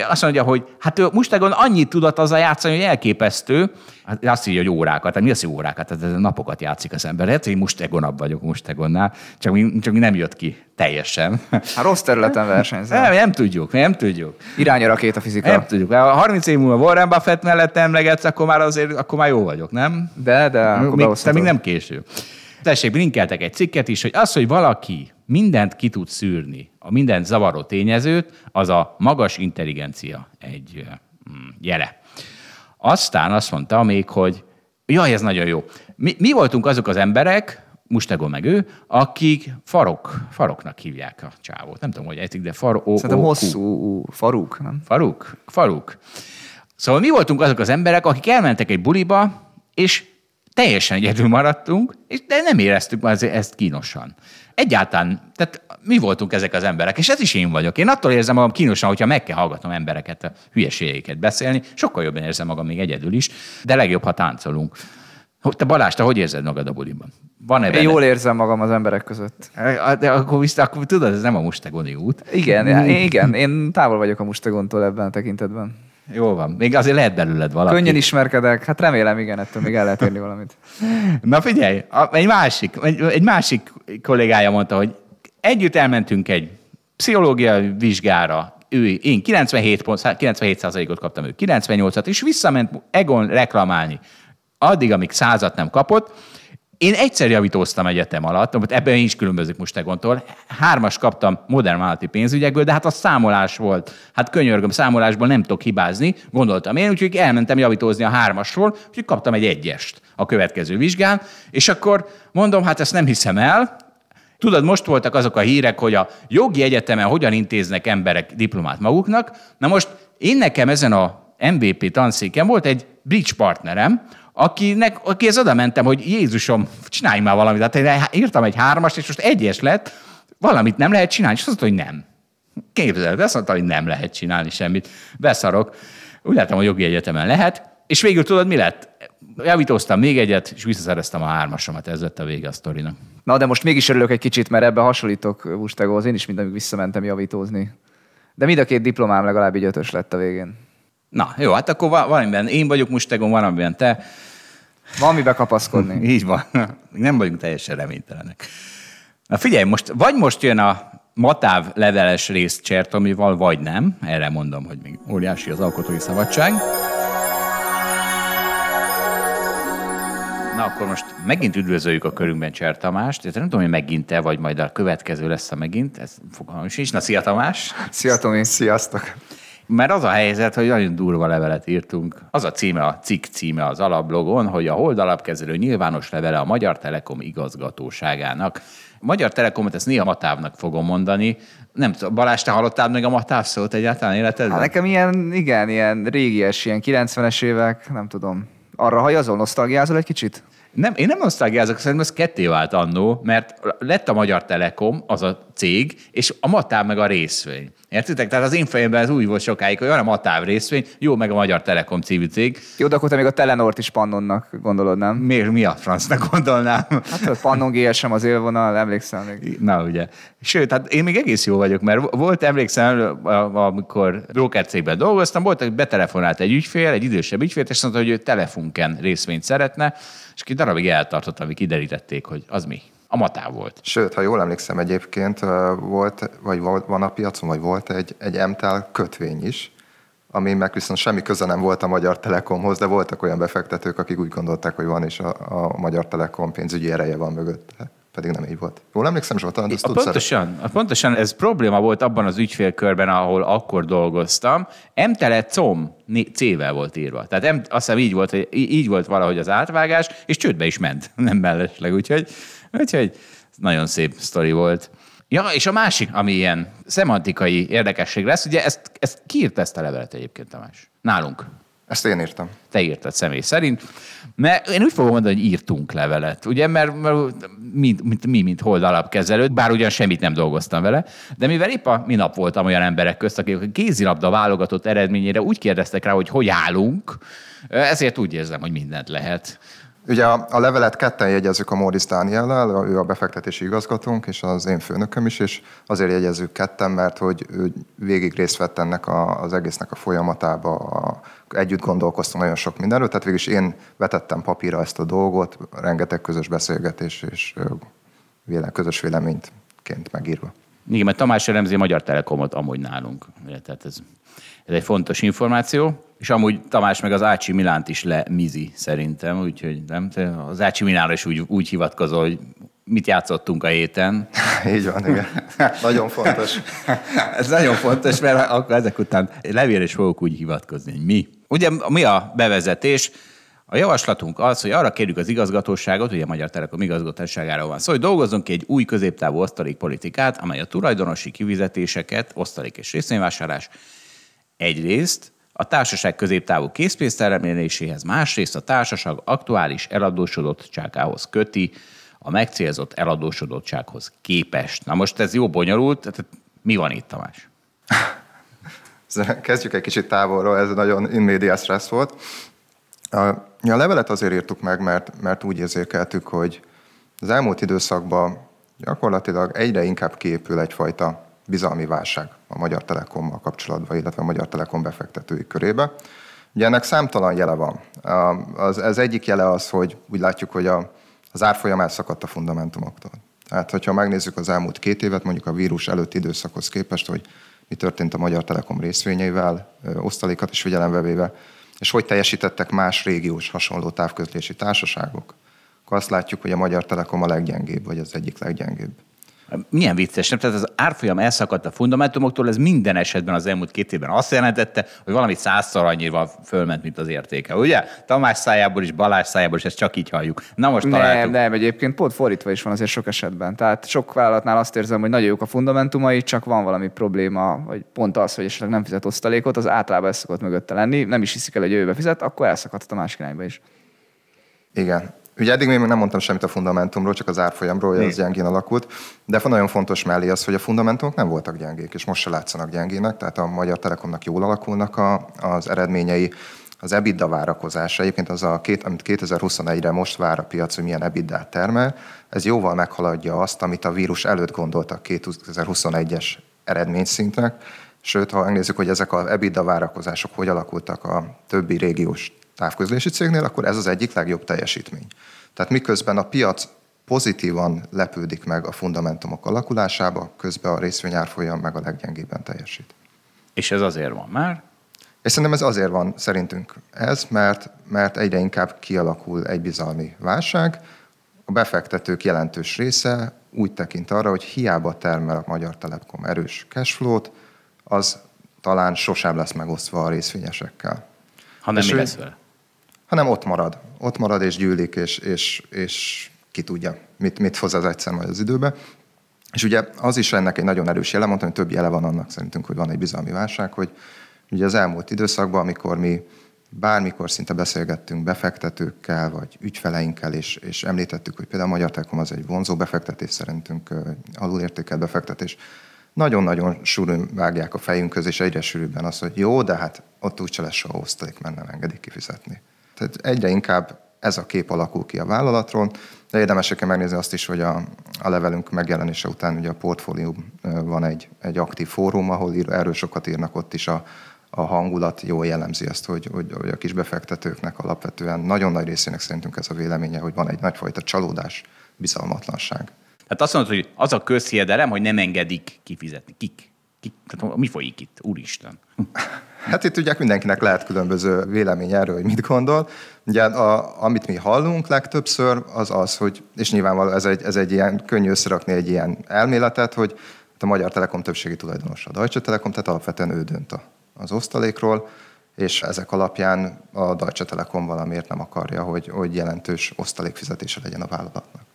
Azt mondja, hogy hát ő Mustegon annyit tudott a játszani, hogy elképesztő, hát azt írja, hogy órákat. Hát mi az, hogy órákat? Hát napokat játszik az ember. Hát én Mustegonabb vagyok Mustegonnál, csak mi, csak mi nem jött ki teljesen. Hát rossz területen versenyzel. Nem, nem tudjuk, nem tudjuk. Irány a fizika. Nem tudjuk. Ha 30 év múlva Warren Buffett mellett emlegetsz, akkor már azért, akkor már jó vagyok, nem? De, de, akkor még, te még nem késő. Tessék, linkeltek egy cikket is, hogy az, hogy valaki mindent ki tud szűrni, a mindent zavaró tényezőt, az a magas intelligencia egy mm, jele. Aztán azt mondta még, hogy jaj, ez nagyon jó. Mi, mi voltunk azok az emberek, Mustegon meg ő, akik farok, faroknak hívják a csávót. Nem tudom, hogy ejtik, de far, o, Szerintem hosszú faruk, nem? Faruk, faruk. Szóval mi voltunk azok az emberek, akik elmentek egy buliba, és teljesen egyedül maradtunk, és de nem éreztük már ezt kínosan. Egyáltalán, tehát mi voltunk ezek az emberek, és ez is én vagyok. Én attól érzem magam kínosan, hogyha meg kell hallgatnom embereket, a hülyeségeiket beszélni, sokkal jobban érzem magam még egyedül is, de legjobb, ha táncolunk. Te Balázs, te hogy érzed magad a buliban? Van-e Én jól érzem magam az emberek között. De akkor, vissza, akkor tudod, ez nem a mustegoni út. Igen, igen, én távol vagyok a mustegontól ebben a tekintetben. Jó van. Még azért lehet belőled valaki. Könnyen ismerkedek. Hát remélem, igen, ettől még el lehet érni valamit. Na figyelj, egy másik, egy, egy másik kollégája mondta, hogy együtt elmentünk egy pszichológia vizsgára, ő, én 97 pont, 97%-ot kaptam, ő 98-at, és visszament Egon reklamálni. Addig, amíg százat nem kapott, én egyszer javítóztam egyetem alatt, ebben is különbözik most Egontól. Hármas kaptam modern vállalati pénzügyekből, de hát a számolás volt. Hát könyörgöm, számolásból nem tudok hibázni, gondoltam én, úgyhogy elmentem javítózni a hármasról, úgyhogy kaptam egy egyest a következő vizsgán, és akkor mondom, hát ezt nem hiszem el, Tudod, most voltak azok a hírek, hogy a jogi egyetemen hogyan intéznek emberek diplomát maguknak. Na most én nekem ezen a MVP tanszéken volt egy bridge partnerem, akinek, ez oda mentem, hogy Jézusom, csinálj már valamit. Hát én írtam egy hármast, és most egyes lett, valamit nem lehet csinálni, és azt mondta, hogy nem. Képzeld, azt mondta, hogy nem lehet csinálni semmit. Beszarok. Úgy láttam, hogy jogi egyetemen lehet, és végül tudod, mi lett? Javítóztam még egyet, és visszaszereztem a hármasomat. Ez lett a vége a sztorinak. Na, de most mégis örülök egy kicsit, mert ebbe hasonlítok Bustegóhoz. Én is mindamíg visszamentem javítózni. De mind a két diplomám legalább így ötös lett a végén. Na, jó, hát akkor valamiben én vagyok Mustegon, valamiben te. Van mibe kapaszkodni. Így van. Nem vagyunk teljesen reménytelenek. Na figyelj, most, vagy most jön a matáv leveles rész Csertomival, vagy nem. Erre mondom, hogy még óriási az alkotói szabadság. Na akkor most megint üdvözöljük a körünkben Cser Tamást. nem tudom, hogy megint-e, vagy majd a következő lesz a megint. Ez fogalmam is. Na, szia Tamás! Szia Tomi! Sziasztok! Mert az a helyzet, hogy nagyon durva levelet írtunk. Az a címe, a cikk címe az alapblogon, hogy a Hold alapkezelő nyilvános levele a Magyar Telekom igazgatóságának. Magyar Telekomot ezt néha Matávnak fogom mondani. Nem tudom, Balázs, te hallottál meg a Matáv szót egyáltalán életedben? Hát nekem ilyen, igen, ilyen régies, ilyen 90-es évek, nem tudom. Arra hajazol, nosztalgiázol egy kicsit? Nem, én nem nosztalgiázok, szerintem ez ketté vált annó, mert lett a Magyar Telekom, az a cég, és a Matáv meg a részvény. Értitek? Tehát az én fejemben ez úgy volt sokáig, hogy van a Matáv részvény, jó, meg a Magyar Telekom című cég. Jó, de akkor te még a Telenort is Pannonnak gondolod, nem? Miért, mi a francnak gondolnám? Hát a Pannon GSM az élvonal, emlékszem még. Na ugye. Sőt, hát én még egész jó vagyok, mert volt, emlékszem, amikor broker cégben dolgoztam, volt, hogy betelefonált egy ügyfél, egy idősebb ügyfél, és mondta, hogy ő telefonken részvényt szeretne, és darabig eltartott, amíg kiderítették, hogy az mi. A matá volt. Sőt, ha jól emlékszem egyébként, volt, vagy van a piacon, vagy volt egy, egy MTEL kötvény is, ami meg viszont semmi köze nem volt a Magyar Telekomhoz, de voltak olyan befektetők, akik úgy gondolták, hogy van, és a, a Magyar Telekom pénzügyi ereje van mögötte pedig nem így volt. Jól emlékszem, Zsoltán, ezt tudsz pontosan, a pontosan ez probléma volt abban az ügyfélkörben, ahol akkor dolgoztam. Emtele com C-vel volt írva. Tehát em, azt hiszem így volt, hogy így volt valahogy az átvágás, és csődbe is ment, nem mellesleg. Úgyhogy, úgyhogy nagyon szép sztori volt. Ja, és a másik, ami ilyen szemantikai érdekesség lesz, ugye ezt, ezt kiírt ezt a levelet egyébként, Tamás? Nálunk. Ezt én írtam. Te írtad személy szerint. Mert én úgy fogom mondani, hogy írtunk levelet, ugye, mert, mert mint, mint, mi, mint hold alapkezelő, bár ugyan semmit nem dolgoztam vele, de mivel épp a minap voltam olyan emberek közt, akik a kézilabda válogatott eredményére úgy kérdeztek rá, hogy hogy állunk, ezért úgy érzem, hogy mindent lehet. Ugye a, a levelet ketten jegyezzük a Móris Dániellel, ő a befektetési igazgatónk, és az én főnököm is, és azért jegyezzük ketten, mert hogy ő végig részt vett ennek a, az egésznek a folyamatába, a, együtt gondolkoztunk nagyon sok mindenről, tehát végülis én vetettem papírra ezt a dolgot, rengeteg közös beszélgetés és véle, közös véleményként megírva. Igen, mert Tamás elemzi a Magyar Telekomot amúgy nálunk. Tehát ez, ez egy fontos információ. És amúgy Tamás meg az Ácsi Milánt is lemizi szerintem, úgyhogy nem? Az Ácsi Milánra is úgy, úgy hivatkozol, hogy mit játszottunk a héten. Így van, igen. nagyon fontos. Ez nagyon fontos, mert akkor ezek után levél is fogok úgy hivatkozni, hogy mi. Ugye mi a bevezetés? A javaslatunk az, hogy arra kérjük az igazgatóságot, ugye a Magyar Telekom igazgatóságáról van szó, hogy dolgozzunk ki egy új középtávú osztalék politikát, amely a tulajdonosi kivizetéseket, osztalék és részvényvásárlás egyrészt a társaság középtávú készpénztermeléséhez, másrészt a társaság aktuális eladósodottságához köti a megcélzott eladósodottsághoz képest. Na most ez jó bonyolult, tehát mi van itt, Tamás? Kezdjük egy kicsit távolról, ez nagyon in media stress volt. A, a levelet azért írtuk meg, mert, mert úgy érzékeltük, hogy az elmúlt időszakban gyakorlatilag egyre inkább képül egyfajta bizalmi válság a Magyar Telekommal kapcsolatban, illetve a Magyar Telekom befektetői körébe. Ugye ennek számtalan jele van. Az, az egyik jele az, hogy úgy látjuk, hogy a, az árfolyam elszakadt a fundamentumoktól. Tehát, hogyha megnézzük az elmúlt két évet, mondjuk a vírus előtti időszakhoz képest, hogy mi történt a Magyar Telekom részvényeivel, osztalékat is figyelembe véve, és hogy teljesítettek más régiós hasonló távközlési társaságok, akkor azt látjuk, hogy a Magyar Telekom a leggyengébb, vagy az egyik leggyengébb. Milyen vicces, nem? Tehát az árfolyam elszakadt a fundamentumoktól, ez minden esetben az elmúlt két évben azt jelentette, hogy valami százszor annyira fölment, mint az értéke, ugye? Tamás szájából is, Balázs szájából is, ezt csak így halljuk. Na most találtuk. Nem, nem, egyébként pont fordítva is van azért sok esetben. Tehát sok vállalatnál azt érzem, hogy nagyon jók a fundamentumai, csak van valami probléma, vagy pont az, hogy esetleg nem fizet osztalékot, az általában ez szokott mögötte lenni, nem is hiszik el, hogy jövőbe fizet, akkor elszakadhat a másik irányba is. Igen. Ugye eddig még nem mondtam semmit a fundamentumról, csak az árfolyamról, hogy ez gyengén alakult, de nagyon fontos mellé az, hogy a fundamentumok nem voltak gyengék, és most se látszanak gyengének, tehát a Magyar Telekomnak jól alakulnak a, az eredményei, az EBITDA várakozása, egyébként az, a két, amit 2021-re most vár a piac, hogy milyen ebitda termel, ez jóval meghaladja azt, amit a vírus előtt gondoltak 2021-es eredményszintnek, sőt, ha megnézzük, hogy ezek az EBITDA várakozások hogy alakultak a többi régiós távközlési cégnél, akkor ez az egyik legjobb teljesítmény. Tehát miközben a piac pozitívan lepődik meg a fundamentumok alakulásába, közben a részvényárfolyam meg a leggyengébben teljesít. És ez azért van már? És szerintem ez azért van szerintünk ez, mert, mert egyre inkább kialakul egy bizalmi válság. A befektetők jelentős része úgy tekint arra, hogy hiába termel a Magyar Telekom erős cashflow-t, az talán sosem lesz megosztva a részvényesekkel. Ha nem mi lesz vele? Hanem ott marad. Ott marad és gyűlik, és, és, és ki tudja, mit, mit hoz az egyszer majd az időbe. És ugye az is ennek egy nagyon erős jele, mondtam, hogy több jele van annak szerintünk, hogy van egy bizalmi válság, hogy ugye az elmúlt időszakban, amikor mi bármikor szinte beszélgettünk befektetőkkel, vagy ügyfeleinkkel, és, és említettük, hogy például a Magyar Telekom az egy vonzó befektetés, szerintünk alulértékelt befektetés, nagyon-nagyon sűrűn vágják a fejünk közé, és egyre sűrűbben az, hogy jó, de hát ott úgyse lesz soha osztalék, mert nem engedik kifizetni. Tehát egyre inkább ez a kép alakul ki a vállalatról, de érdemes megnézni azt is, hogy a, a levelünk megjelenése után ugye a portfólium van egy, egy aktív fórum, ahol ír, erről sokat írnak ott is a, a hangulat jól jellemzi azt, hogy, hogy, hogy a kis befektetőknek alapvetően nagyon nagy részének szerintünk ez a véleménye, hogy van egy nagyfajta csalódás, bizalmatlanság. Tehát azt mondod, hogy az a közhiedelem, hogy nem engedik kifizetni. Kik? Kik? Tehát mi folyik itt? Úristen. Hát itt ugye mindenkinek lehet különböző vélemény erről, hogy mit gondol. Ugye a, amit mi hallunk legtöbbször, az az, hogy, és nyilvánvalóan ez egy, ez egy ilyen, könnyű összerakni egy ilyen elméletet, hogy a Magyar Telekom többségi tulajdonos a Deutsche Telekom, tehát alapvetően ő dönt a, az osztalékról, és ezek alapján a Deutsche Telekom valamiért nem akarja, hogy, hogy jelentős osztalékfizetése legyen a vállalatnak.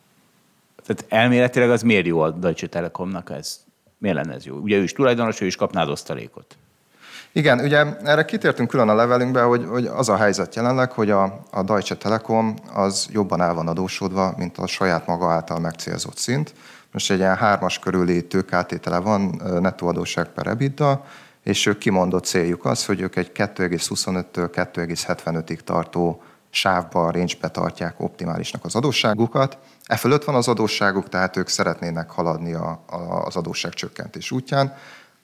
Tehát elméletileg az miért jó a Deutsche Telekomnak ez? Miért lenne ez jó? Ugye ő is tulajdonos, ő is kapná osztalékot. Igen, ugye erre kitértünk külön a levelünkbe, hogy, hogy az a helyzet jelenleg, hogy a, a Deutsche Telekom az jobban el van adósodva, mint a saját maga által megcélzott szint. Most egy ilyen hármas körüli tőkátétele van, nettó adósság per EBITDA, és ők kimondott céljuk az, hogy ők egy 2,25-től 2,75-ig tartó sávba, range tartják optimálisnak az adósságukat. E fölött van az adósságuk, tehát ők szeretnének haladni a, a, az adósságcsökkentés útján.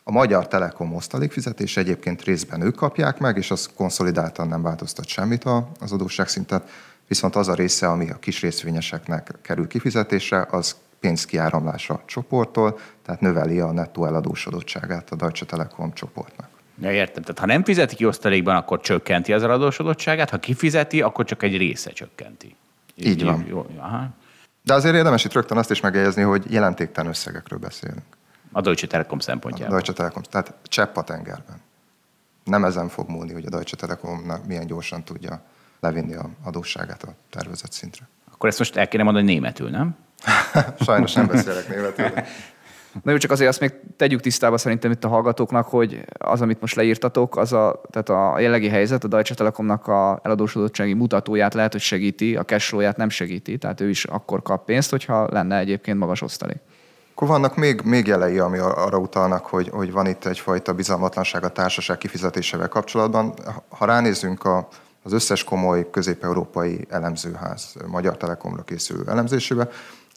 A Magyar Telekom osztalékfizetés egyébként részben ők kapják meg, és az konszolidáltan nem változtat semmit az adósságszintet, viszont az a része, ami a kis részvényeseknek kerül kifizetésre, az pénzkiáramlása a csoporttól, tehát növeli a nettó eladósodottságát a Deutsche Telekom csoportnak. Ja, értem. Tehát ha nem fizeti ki osztalékban, akkor csökkenti az eladósodottságát, ha kifizeti, akkor csak egy része csökkenti. Így van. Jó, aha. De azért érdemes itt rögtön azt is megjegyezni, hogy jelentéktelen összegekről beszélünk. A Deutsche Telekom szempontjából. A Deutsche Telekom, tehát csepp a tengerben. Nem ezen fog múlni, hogy a Deutsche Telekom milyen gyorsan tudja levinni a adósságát a tervezett szintre. Akkor ezt most el kéne mondani németül, nem? Sajnos nem beszélek németül. Na jó, csak azért azt még tegyük tisztába szerintem itt a hallgatóknak, hogy az, amit most leírtatok, az a, tehát a jellegi helyzet a Deutsche Telekomnak a eladósodottsági mutatóját lehet, hogy segíti, a cashflow-ját nem segíti, tehát ő is akkor kap pénzt, hogyha lenne egyébként magas osztalék. Akkor vannak még, még jelei, ami arra utalnak, hogy, hogy van itt egyfajta bizalmatlanság a társaság kifizetésével kapcsolatban. Ha ránézünk a, az összes komoly közép-európai elemzőház Magyar Telekomra készülő elemzésébe,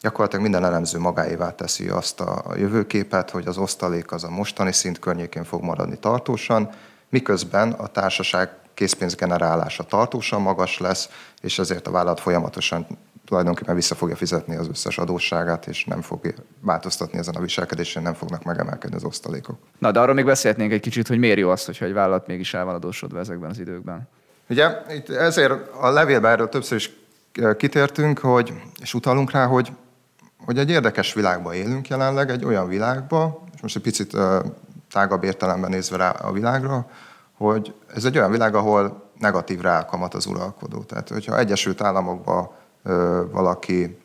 gyakorlatilag minden elemző magáévá teszi azt a jövőképet, hogy az osztalék az a mostani szint környékén fog maradni tartósan, miközben a társaság készpénzgenerálása tartósan magas lesz, és ezért a vállalat folyamatosan tulajdonképpen vissza fogja fizetni az összes adósságát, és nem fog változtatni ezen a viselkedésen, nem fognak megemelkedni az osztalékok. Na, de arról még beszélhetnénk egy kicsit, hogy miért jó az, hogyha egy vállalat mégis el van adósodva ezekben az időkben. Ugye itt ezért a levélben erről többször is kitértünk, hogy, és utalunk rá, hogy hogy egy érdekes világban élünk jelenleg, egy olyan világban, és most egy picit tágabb értelemben nézve rá a világra, hogy ez egy olyan világ, ahol negatív rákamat az uralkodó. Tehát, hogyha Egyesült Államokban valaki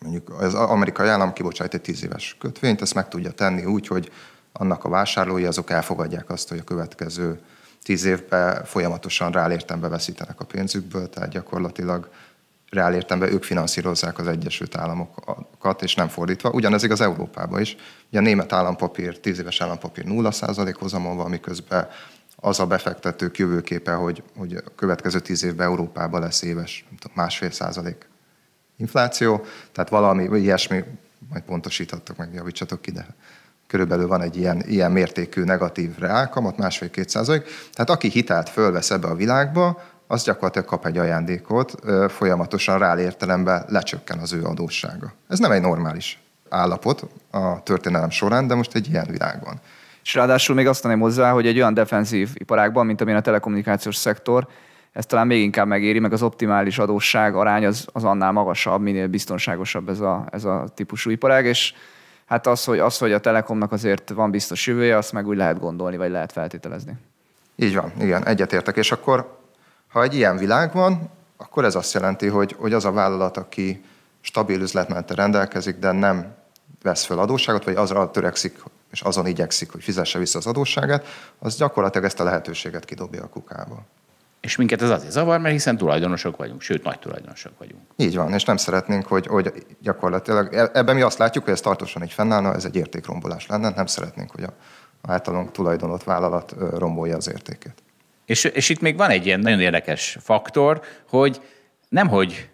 mondjuk az amerikai állam kibocsát egy tíz éves kötvényt, ezt meg tudja tenni úgy, hogy annak a vásárlói azok elfogadják azt, hogy a következő tíz évben folyamatosan rálértembe veszítenek a pénzükből, tehát gyakorlatilag reál értemben ők finanszírozzák az Egyesült Államokat, és nem fordítva. Ugyanez igaz Európában is. Ugye a német állampapír, 10 éves állampapír 0% hozamon van, miközben az a befektetők jövőképe, hogy, hogy a következő 10 évben Európában lesz éves másfél százalék infláció, tehát valami ilyesmi, majd pontosíthatok meg, javítsatok ki, de körülbelül van egy ilyen, ilyen mértékű negatív reálkamat, másfél-két százalék. Tehát aki hitelt fölvesz ebbe a világba, az gyakorlatilag kap egy ajándékot, folyamatosan rá értelemben lecsökken az ő adóssága. Ez nem egy normális állapot a történelem során, de most egy ilyen világban. És ráadásul még azt tenném hozzá, hogy egy olyan defenzív iparágban, mint amilyen a telekommunikációs szektor, ez talán még inkább megéri, meg az optimális adósság arány az, az annál magasabb, minél biztonságosabb ez a, ez a típusú iparág, és hát az hogy, az, hogy a Telekomnak azért van biztos jövője, azt meg úgy lehet gondolni, vagy lehet feltételezni. Így van, igen, egyetértek. És akkor ha egy ilyen világ van, akkor ez azt jelenti, hogy, hogy az a vállalat, aki stabil üzletmente rendelkezik, de nem vesz föl adósságot, vagy azra törekszik, és azon igyekszik, hogy fizesse vissza az adósságát, az gyakorlatilag ezt a lehetőséget kidobja a kukába. És minket ez azért zavar, mert hiszen tulajdonosok vagyunk, sőt, nagy tulajdonosok vagyunk. Így van, és nem szeretnénk, hogy, hogy gyakorlatilag e, ebben mi azt látjuk, hogy ez tartósan így fennállna, ez egy értékrombolás lenne, nem szeretnénk, hogy a általunk tulajdonott vállalat rombolja az értéket. És, és itt még van egy ilyen nagyon érdekes faktor, hogy nemhogy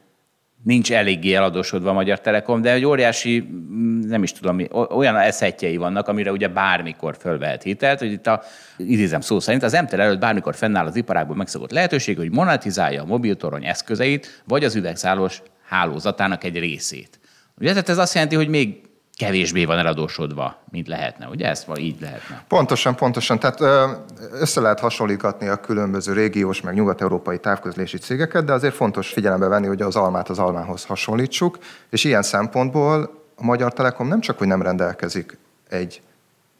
nincs eléggé eladósodva a Magyar Telekom, de egy óriási, mm, nem is tudom, olyan eszetjei vannak, amire ugye bármikor fölvehet hitelt, hogy itt a, idézem szó szerint, az MTEL előtt bármikor fennáll az iparágban megszokott lehetőség, hogy monetizálja a mobiltorony eszközeit, vagy az üvegszálos hálózatának egy részét. Ugye, tehát ez azt jelenti, hogy még kevésbé van eladósodva, mint lehetne, ugye? Ez vagy így lehetne. Pontosan, pontosan. Tehát össze lehet hasonlítgatni a különböző régiós, meg nyugat-európai távközlési cégeket, de azért fontos figyelembe venni, hogy az almát az almához hasonlítsuk, és ilyen szempontból a Magyar Telekom nem csak, hogy nem rendelkezik egy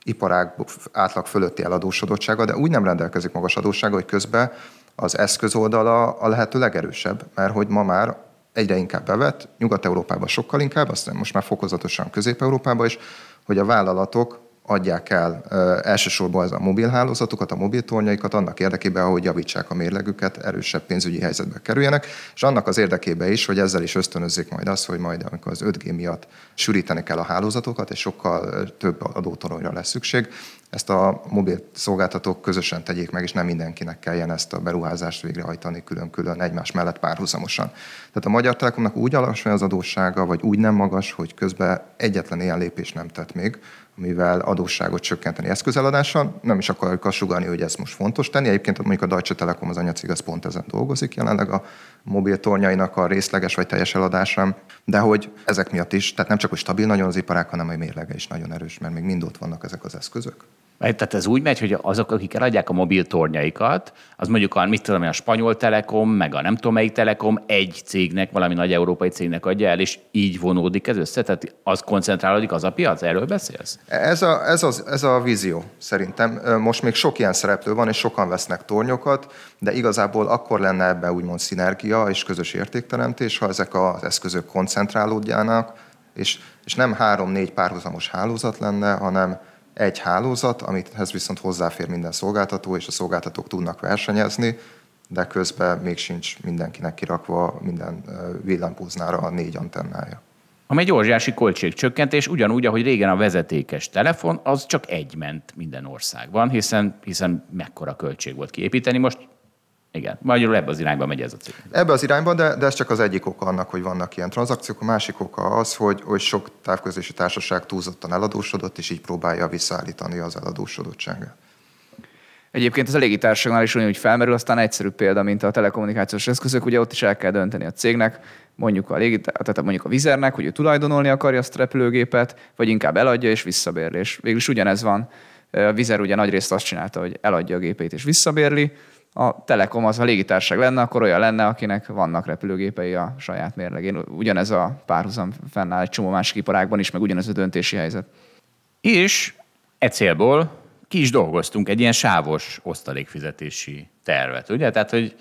iparág átlag fölötti eladósodottsága, de úgy nem rendelkezik magas adóssága, hogy közben az eszközoldala a lehető legerősebb, mert hogy ma már egyre inkább bevett, Nyugat-Európában sokkal inkább, aztán most már fokozatosan Közép-Európában is, hogy a vállalatok adják el elsősorban ez a mobilhálózatokat, a mobiltornyaikat annak érdekében, hogy javítsák a mérlegüket, erősebb pénzügyi helyzetbe kerüljenek, és annak az érdekében is, hogy ezzel is ösztönözzék majd azt, hogy majd amikor az 5G miatt sűríteni kell a hálózatokat, és sokkal több adótoronyra lesz szükség, ezt a mobil szolgáltatók közösen tegyék meg, és nem mindenkinek kelljen ezt a beruházást végrehajtani külön-külön egymás mellett párhuzamosan. Tehát a Magyar Telekomnak úgy alacsony az adóssága, vagy úgy nem magas, hogy közben egyetlen ilyen lépés nem tett még, amivel adósságot csökkenteni eszközeladással. Nem is akarjuk azt sugalni, hogy ez most fontos tenni. Egyébként mondjuk a Deutsche Telekom az anyacég az pont ezen dolgozik jelenleg a mobil tornyainak a részleges vagy teljes eladásán, de hogy ezek miatt is, tehát nem csak hogy stabil nagyon az iparág, hanem a mérlege is nagyon erős, mert még mind ott vannak ezek az eszközök. Tehát ez úgy megy, hogy azok, akik eladják a mobil tornyaikat, az mondjuk a, mit tudom, a spanyol telekom, meg a nem tudom melyik telekom egy cégnek, valami nagy európai cégnek adja el, és így vonódik ez össze? Tehát az koncentrálódik az a piac? Erről beszélsz? Ez a, ez, az, ez a vízió szerintem. Most még sok ilyen szereplő van, és sokan vesznek tornyokat, de igazából akkor lenne ebben úgymond szinergia és közös értékteremtés, ha ezek az eszközök koncentrálódjának, És, és nem három-négy párhuzamos hálózat lenne, hanem egy hálózat, amithez viszont hozzáfér minden szolgáltató, és a szolgáltatók tudnak versenyezni, de közben még sincs mindenkinek kirakva minden villanpúznára a négy antennája. Ami egy óriási költségcsökkentés, ugyanúgy, ahogy régen a vezetékes telefon, az csak egy ment minden országban, hiszen, hiszen mekkora költség volt kiépíteni. Most igen, magyarul ebbe az irányba megy ez a cég. Ebbe az irányba, de, de ez csak az egyik oka annak, hogy vannak ilyen tranzakciók. A másik oka az, hogy, hogy sok távközlési társaság túlzottan eladósodott, és így próbálja visszaállítani az eladósodottságát. Egyébként az a légitársaságnál is ugyanúgy felmerül, aztán egyszerű példa, mint a telekommunikációs eszközök, ugye ott is el kell dönteni a cégnek, mondjuk a, légit- tehát mondjuk a vizernek, hogy ő tulajdonolni akarja azt a repülőgépet, vagy inkább eladja és visszabérli. És végülis ugyanez van. A vizer ugye nagyrészt azt csinálta, hogy eladja a gépét és visszabérli, a Telekom az, a légitársaság lenne, akkor olyan lenne, akinek vannak repülőgépei a saját mérlegén. Ugyanez a párhuzam fennáll egy csomó másik iparágban is, meg ugyanez a döntési helyzet. És e célból ki is dolgoztunk egy ilyen sávos osztalékfizetési tervet, ugye? Tehát, hogy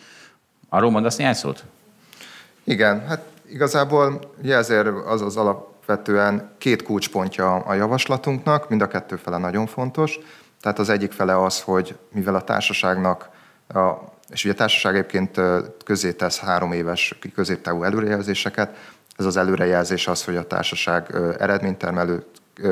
arról mondasz néhány szót? Igen, hát igazából ugye ezért az az alapvetően két kulcspontja a javaslatunknak, mind a kettő fele nagyon fontos. Tehát az egyik fele az, hogy mivel a társaságnak, a, és ugye a társaság egyébként közé tesz három éves középtávú előrejelzéseket, ez az előrejelzés az, hogy a társaság eredménytermelő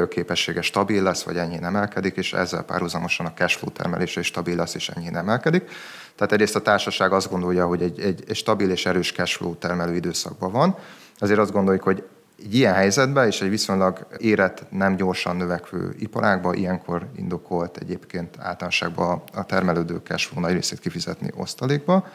képessége stabil lesz, vagy ennyi emelkedik, és ezzel párhuzamosan a cashflow termelése is stabil lesz, és ennyi emelkedik. Tehát egyrészt a társaság azt gondolja, hogy egy, egy, egy stabil és erős cashflow termelő időszakban van, azért azt gondoljuk, hogy egy ilyen helyzetben és egy viszonylag érett, nem gyorsan növekvő iparágban ilyenkor indokolt egyébként általánosságban a termelődő cashflow nagy részét kifizetni osztalékba.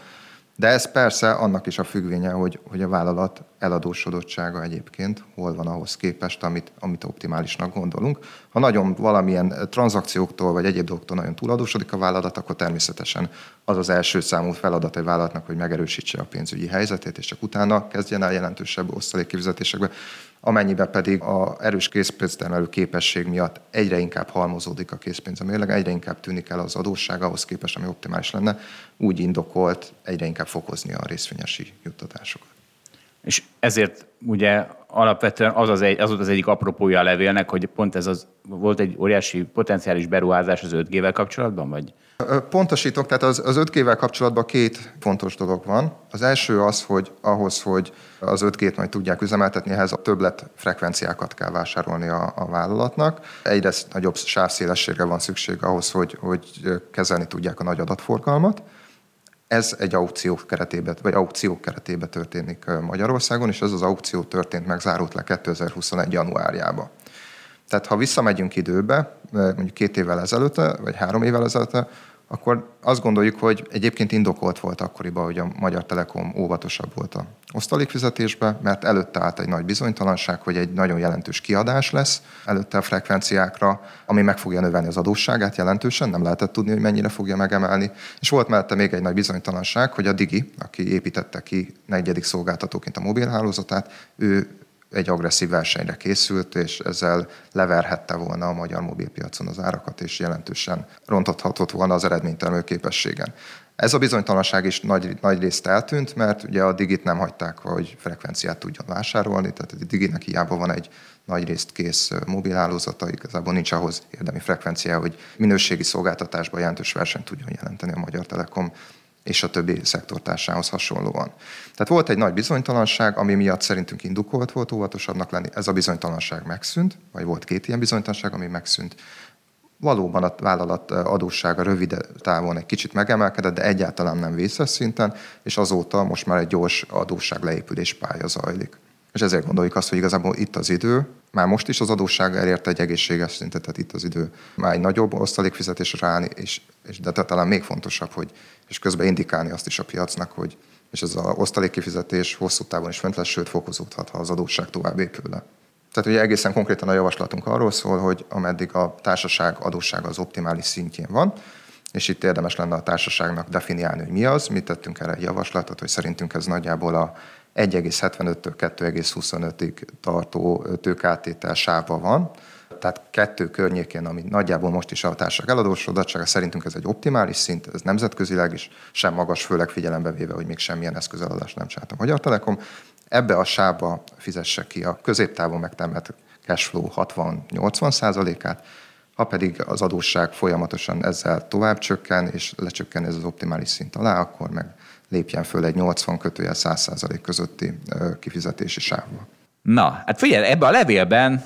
De ez persze annak is a függvénye, hogy, hogy a vállalat eladósodottsága egyébként hol van ahhoz képest, amit, amit optimálisnak gondolunk. Ha nagyon valamilyen tranzakcióktól vagy egyéb dolgoktól nagyon túladósodik a vállalat, akkor természetesen az az első számú feladat egy vállalatnak, hogy megerősítse a pénzügyi helyzetét, és csak utána kezdjen el jelentősebb osztalékkifizetésekbe amennyiben pedig a erős készpénztermelő képesség miatt egyre inkább halmozódik a készpénz a mérleg, egyre inkább tűnik el az adósság ahhoz képest, ami optimális lenne, úgy indokolt egyre inkább fokozni a részvényesi juttatásokat. És ezért ugye alapvetően az, az, egy, az volt az egyik apropója a levélnek, hogy pont ez az, volt egy óriási potenciális beruházás az 5G-vel kapcsolatban, vagy? Pontosítok, tehát az, az 5G-vel kapcsolatban két fontos dolog van. Az első az, hogy ahhoz, hogy az 5G-t majd tudják üzemeltetni, ehhez a többlet frekvenciákat kell vásárolni a, a vállalatnak. Egyre nagyobb sávszélességre van szükség ahhoz, hogy, hogy kezelni tudják a nagy adatforgalmat. Ez egy aukció keretében, vagy aukciók keretében történik Magyarországon, és ez az aukció történt meg, le 2021. januárjában. Tehát ha visszamegyünk időbe, mondjuk két évvel ezelőtt, vagy három évvel ezelőtt, akkor azt gondoljuk, hogy egyébként indokolt volt akkoriban, hogy a Magyar Telekom óvatosabb volt a osztalékfizetésbe, mert előtte állt egy nagy bizonytalanság, hogy egy nagyon jelentős kiadás lesz előtte a frekvenciákra, ami meg fogja növelni az adósságát jelentősen, nem lehetett tudni, hogy mennyire fogja megemelni. És volt mellette még egy nagy bizonytalanság, hogy a Digi, aki építette ki negyedik szolgáltatóként a mobilhálózatát, ő egy agresszív versenyre készült, és ezzel leverhette volna a magyar mobilpiacon az árakat, és jelentősen ronthatott volna az eredménytermő képességen. Ez a bizonytalanság is nagy, nagy részt eltűnt, mert ugye a Digit nem hagyták, hogy frekvenciát tudjon vásárolni, tehát a Diginek hiába van egy nagy részt kész mobilhálózata, igazából nincs ahhoz érdemi frekvencia, hogy minőségi szolgáltatásban jelentős versenyt tudjon jelenteni a Magyar Telekom és a többi szektortársához hasonlóan. Tehát volt egy nagy bizonytalanság, ami miatt szerintünk indokolt volt óvatosabbnak lenni. Ez a bizonytalanság megszűnt, vagy volt két ilyen bizonytalanság, ami megszűnt. Valóban a vállalat adóssága rövid távon egy kicsit megemelkedett, de egyáltalán nem vészes szinten, és azóta most már egy gyors adósság leépülés pálya zajlik. És ezért gondoljuk azt, hogy igazából itt az idő, már most is az adósság elérte egy egészséges szintet, tehát itt az idő már egy nagyobb osztalékfizetésre állni, és, és de talán még fontosabb, hogy és közben indikálni azt is a piacnak, hogy és ez az osztalékkifizetés hosszú távon is fent lesz, sőt fokozódhat, ha az adósság tovább épül le. Tehát ugye egészen konkrétan a javaslatunk arról szól, hogy ameddig a társaság adóssága az optimális szintjén van, és itt érdemes lenne a társaságnak definiálni, hogy mi az. Mi tettünk erre egy javaslatot, hogy szerintünk ez nagyjából a 1,75-től 2,25-ig tartó tőkátétel sávban van. Tehát kettő környékén, ami nagyjából most is a társaság eladósodottsága, szerintünk ez egy optimális szint, ez nemzetközileg is sem magas, főleg figyelembe véve, hogy még semmilyen eszközeladást nem csinált a Magyar Telekom. ebbe a sába fizesse ki a középtávon megtermelt cashflow 60-80 százalékát, ha pedig az adósság folyamatosan ezzel tovább csökken, és lecsökken ez az optimális szint alá, akkor meg lépjen föl egy 80 kötőjel 100 százalék közötti kifizetési sávba. Na, hát figyelj, ebbe a levélben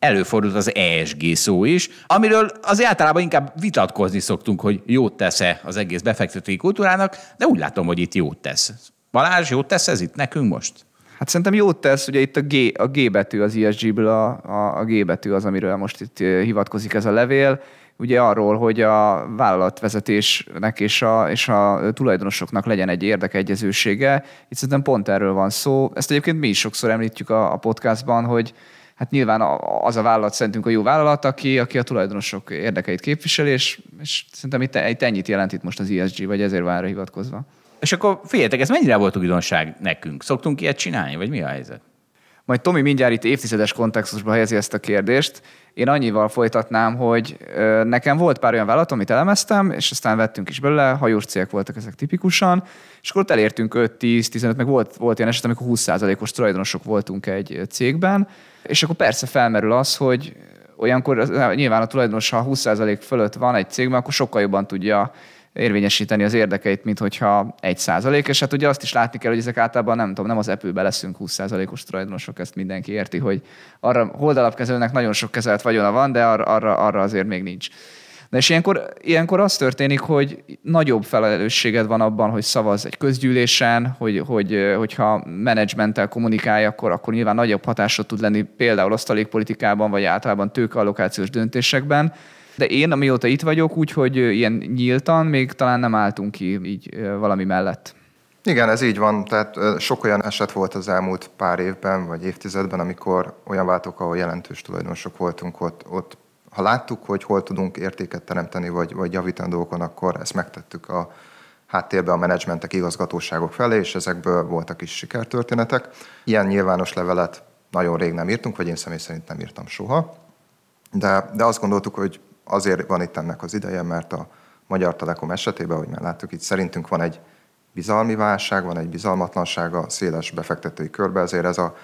előfordult az ESG szó is, amiről az általában inkább vitatkozni szoktunk, hogy jót tesz-e az egész befektetői kultúrának, de úgy látom, hogy itt jót tesz. Balázs, jót tesz ez itt nekünk most? Hát szerintem jót tesz, ugye itt a G, a G betű az ESG-ből, a, a, a G betű az, amiről most itt hivatkozik ez a levél. Ugye arról, hogy a vállalatvezetésnek és a, és a tulajdonosoknak legyen egy érdekegyezősége. Itt szerintem pont erről van szó. Ezt egyébként mi is sokszor említjük a, a podcastban, hogy hát nyilván az a vállalat szerintünk a jó vállalat, aki, aki a tulajdonosok érdekeit képviseli, és, és szerintem itt, itt ennyit jelent itt most az ESG, vagy ezért van erre hivatkozva. És akkor figyeljetek, ez mennyire volt újdonság nekünk? Szoktunk ilyet csinálni, vagy mi a helyzet? Majd Tomi mindjárt itt évtizedes kontextusba helyezi ezt a kérdést. Én annyival folytatnám, hogy nekem volt pár olyan vállalat, amit elemeztem, és aztán vettünk is belőle, hajós cégek voltak ezek tipikusan, és akkor ott elértünk 5-10-15, meg volt, volt ilyen eset, amikor 20%-os tulajdonosok voltunk egy cégben, és akkor persze felmerül az, hogy olyankor nyilván a tulajdonos, ha 20% fölött van egy cégben, akkor sokkal jobban tudja érvényesíteni az érdekeit, mint hogyha egy százalék, és hát ugye azt is látni kell, hogy ezek általában nem tudom, nem az Apple-be leszünk 20 százalékos tulajdonosok, ezt mindenki érti, hogy arra holdalapkezelőnek nagyon sok kezelt vagyona van, de arra, arra, arra azért még nincs. De és ilyenkor, ilyenkor az történik, hogy nagyobb felelősséged van abban, hogy szavaz egy közgyűlésen, hogy, hogy, hogyha menedzsmenttel kommunikálj, akkor, akkor nyilván nagyobb hatásod tud lenni például osztalékpolitikában, vagy általában tőkeallokációs döntésekben, de én, amióta itt vagyok, úgyhogy ilyen nyíltan még talán nem álltunk ki így valami mellett. Igen, ez így van. Tehát sok olyan eset volt az elmúlt pár évben, vagy évtizedben, amikor olyan váltok, ahol jelentős tulajdonosok voltunk, ott, ott ha láttuk, hogy hol tudunk értéket teremteni, vagy, vagy javítani dolgokon, akkor ezt megtettük a háttérbe a menedzsmentek, igazgatóságok felé, és ezekből voltak is sikertörténetek. Ilyen nyilvános levelet nagyon rég nem írtunk, vagy én személy szerint nem írtam soha. De, de azt gondoltuk, hogy azért van itt ennek az ideje, mert a Magyar Telekom esetében, hogy már láttuk, itt szerintünk van egy bizalmi válság, van egy bizalmatlanság a széles befektetői körbe, ezért ez a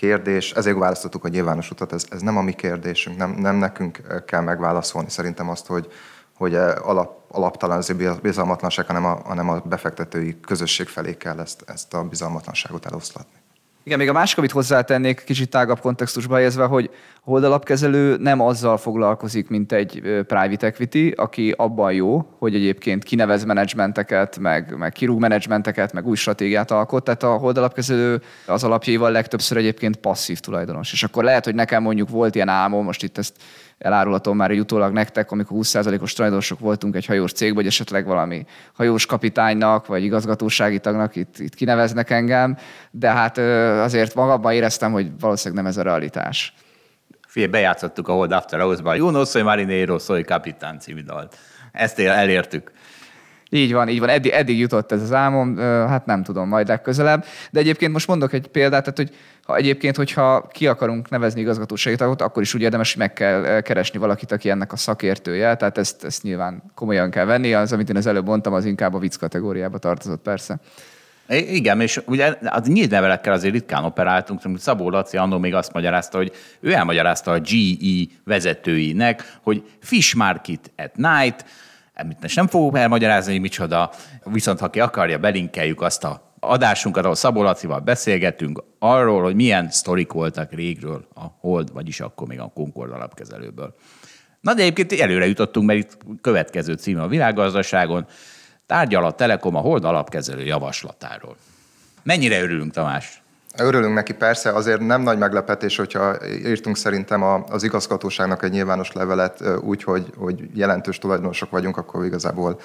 kérdés, ezért választottuk a nyilvános utat, ez, ez nem a mi kérdésünk, nem, nem nekünk kell megválaszolni szerintem azt, hogy, hogy alap, alaptalan ez a bizalmatlanság, hanem a, hanem a befektetői közösség felé kell ezt, ezt a bizalmatlanságot eloszlatni. Igen, még a másik, amit hozzátennék, kicsit tágabb kontextusba helyezve, hogy a holdalapkezelő nem azzal foglalkozik, mint egy private equity, aki abban jó, hogy egyébként kinevez menedzsmenteket, meg, meg kirúg menedzsmenteket, meg új stratégiát alkot. Tehát a holdalapkezelő az alapjaival legtöbbször egyébként passzív tulajdonos. És akkor lehet, hogy nekem mondjuk volt ilyen álmom, most itt ezt elárulhatom már egy utólag nektek, amikor 20%-os tulajdonosok voltunk egy hajós cégben, vagy esetleg valami hajós kapitánynak, vagy igazgatósági tagnak itt, itt kineveznek engem, de hát azért magamban éreztem, hogy valószínűleg nem ez a realitás. Figyelj, bejátszottuk a Hold After Hours-ban. Jó no soy marinero, soy capitán című dalt. Ezt elértük. Így van, így van. Eddig, eddig jutott ez az álmom, hát nem tudom, majd legközelebb. De egyébként most mondok egy példát, tehát hogy ha egyébként, hogyha ki akarunk nevezni igazgatósági tagot, akkor is úgy érdemes, hogy meg kell keresni valakit, aki ennek a szakértője. Tehát ezt, ezt nyilván komolyan kell venni. Az, amit én az előbb mondtam, az inkább a vicc kategóriába tartozott persze. Igen, és ugye az nyílt levelekkel azért ritkán operáltunk, Szabó Laci annó még azt magyarázta, hogy ő elmagyarázta a GE vezetőinek, hogy fish market at night, amit most nem fogok elmagyarázni, hogy micsoda, viszont ha ki akarja, belinkeljük azt a adásunkat, ahol Szabó Lacival beszélgetünk arról, hogy milyen sztorik voltak régről a Hold, vagyis akkor még a Concord alapkezelőből. Na de egyébként előre jutottunk, mert itt következő cím a világgazdaságon, tárgyal a Telekom a Hold alapkezelő javaslatáról. Mennyire örülünk, Tamás? Örülünk neki persze, azért nem nagy meglepetés, hogyha írtunk szerintem az igazgatóságnak egy nyilvános levelet úgy, hogy, hogy jelentős tulajdonosok vagyunk, akkor igazából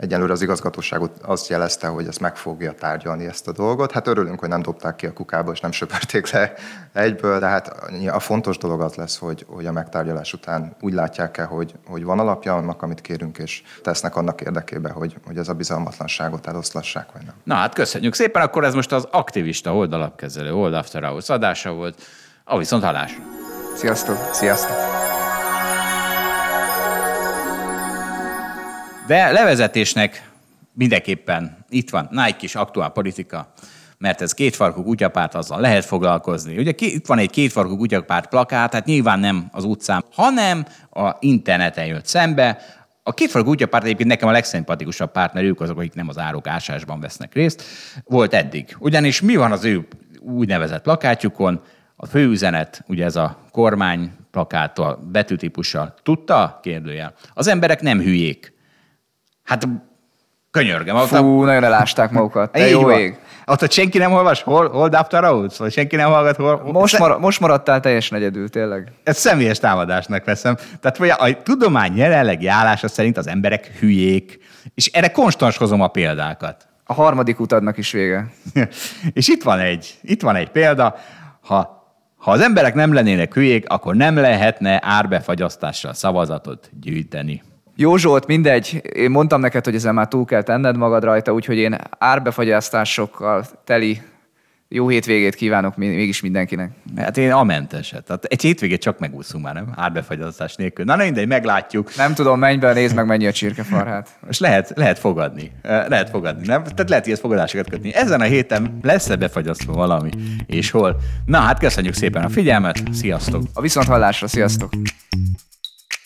Egyelőre az igazgatóságot azt jelezte, hogy ezt meg fogja tárgyalni ezt a dolgot. Hát örülünk, hogy nem dobták ki a kukába, és nem söpörték le egyből, de hát a fontos dolog az lesz, hogy, hogy a megtárgyalás után úgy látják el, hogy, hogy van alapja annak, amit kérünk, és tesznek annak érdekében, hogy, hogy ez a bizalmatlanságot eloszlassák, vagy nem. Na hát köszönjük szépen, akkor ez most az aktivista oldalapkezelő Old After Hours adása volt. A viszont hallásra. Sziasztok! Sziasztok! De levezetésnek mindenképpen itt van Nike is aktuál politika. mert ez kétfarkú kutyapárt, azzal lehet foglalkozni. Ugye itt van egy kétfarkú kutyapárt plakát, hát nyilván nem az utcán, hanem a interneten jött szembe, a kétfarkú kutyapárt egyébként nekem a legszimpatikusabb párt, mert ők azok, akik nem az árok ásásban vesznek részt, volt eddig. Ugyanis mi van az ő úgynevezett plakátjukon? A főüzenet, ugye ez a kormány plakáttal, betűtípussal. Tudta? Kérdőjel. Az emberek nem hülyék. Hát könyörgem. Fú, a... nagyon elásták magukat. Te jó ég. Ott, hogy senki nem olvas, hol, hold after roads, vagy senki nem hallgat, hol... Most, mar- most maradtál teljesen egyedül, tényleg. Ez személyes támadásnak veszem. Tehát vagy a tudomány jelenlegi állása szerint az emberek hülyék, és erre konstans hozom a példákat. A harmadik utadnak is vége. és itt van egy, itt van egy példa, ha ha az emberek nem lennének hülyék, akkor nem lehetne árbefagyasztással szavazatot gyűjteni. Jó Zsolt, mindegy, én mondtam neked, hogy ezzel már túl kell tenned magad rajta, úgyhogy én árbefagyasztásokkal teli jó hétvégét kívánok mégis mindenkinek. Hát én a menteset. Tehát egy hétvégét csak megúszunk már, nem? Árbefagyasztás nélkül. Na, mindegy, meglátjuk. Nem tudom, menj be, nézd meg, mennyi a csirkefarhát. Most lehet, lehet fogadni. Lehet fogadni, nem? Tehát lehet ilyet fogadásokat kötni. Ezen a héten lesz-e befagyasztva valami, és hol? Na, hát köszönjük szépen a figyelmet, sziasztok! A viszont hallásra, sziasztok!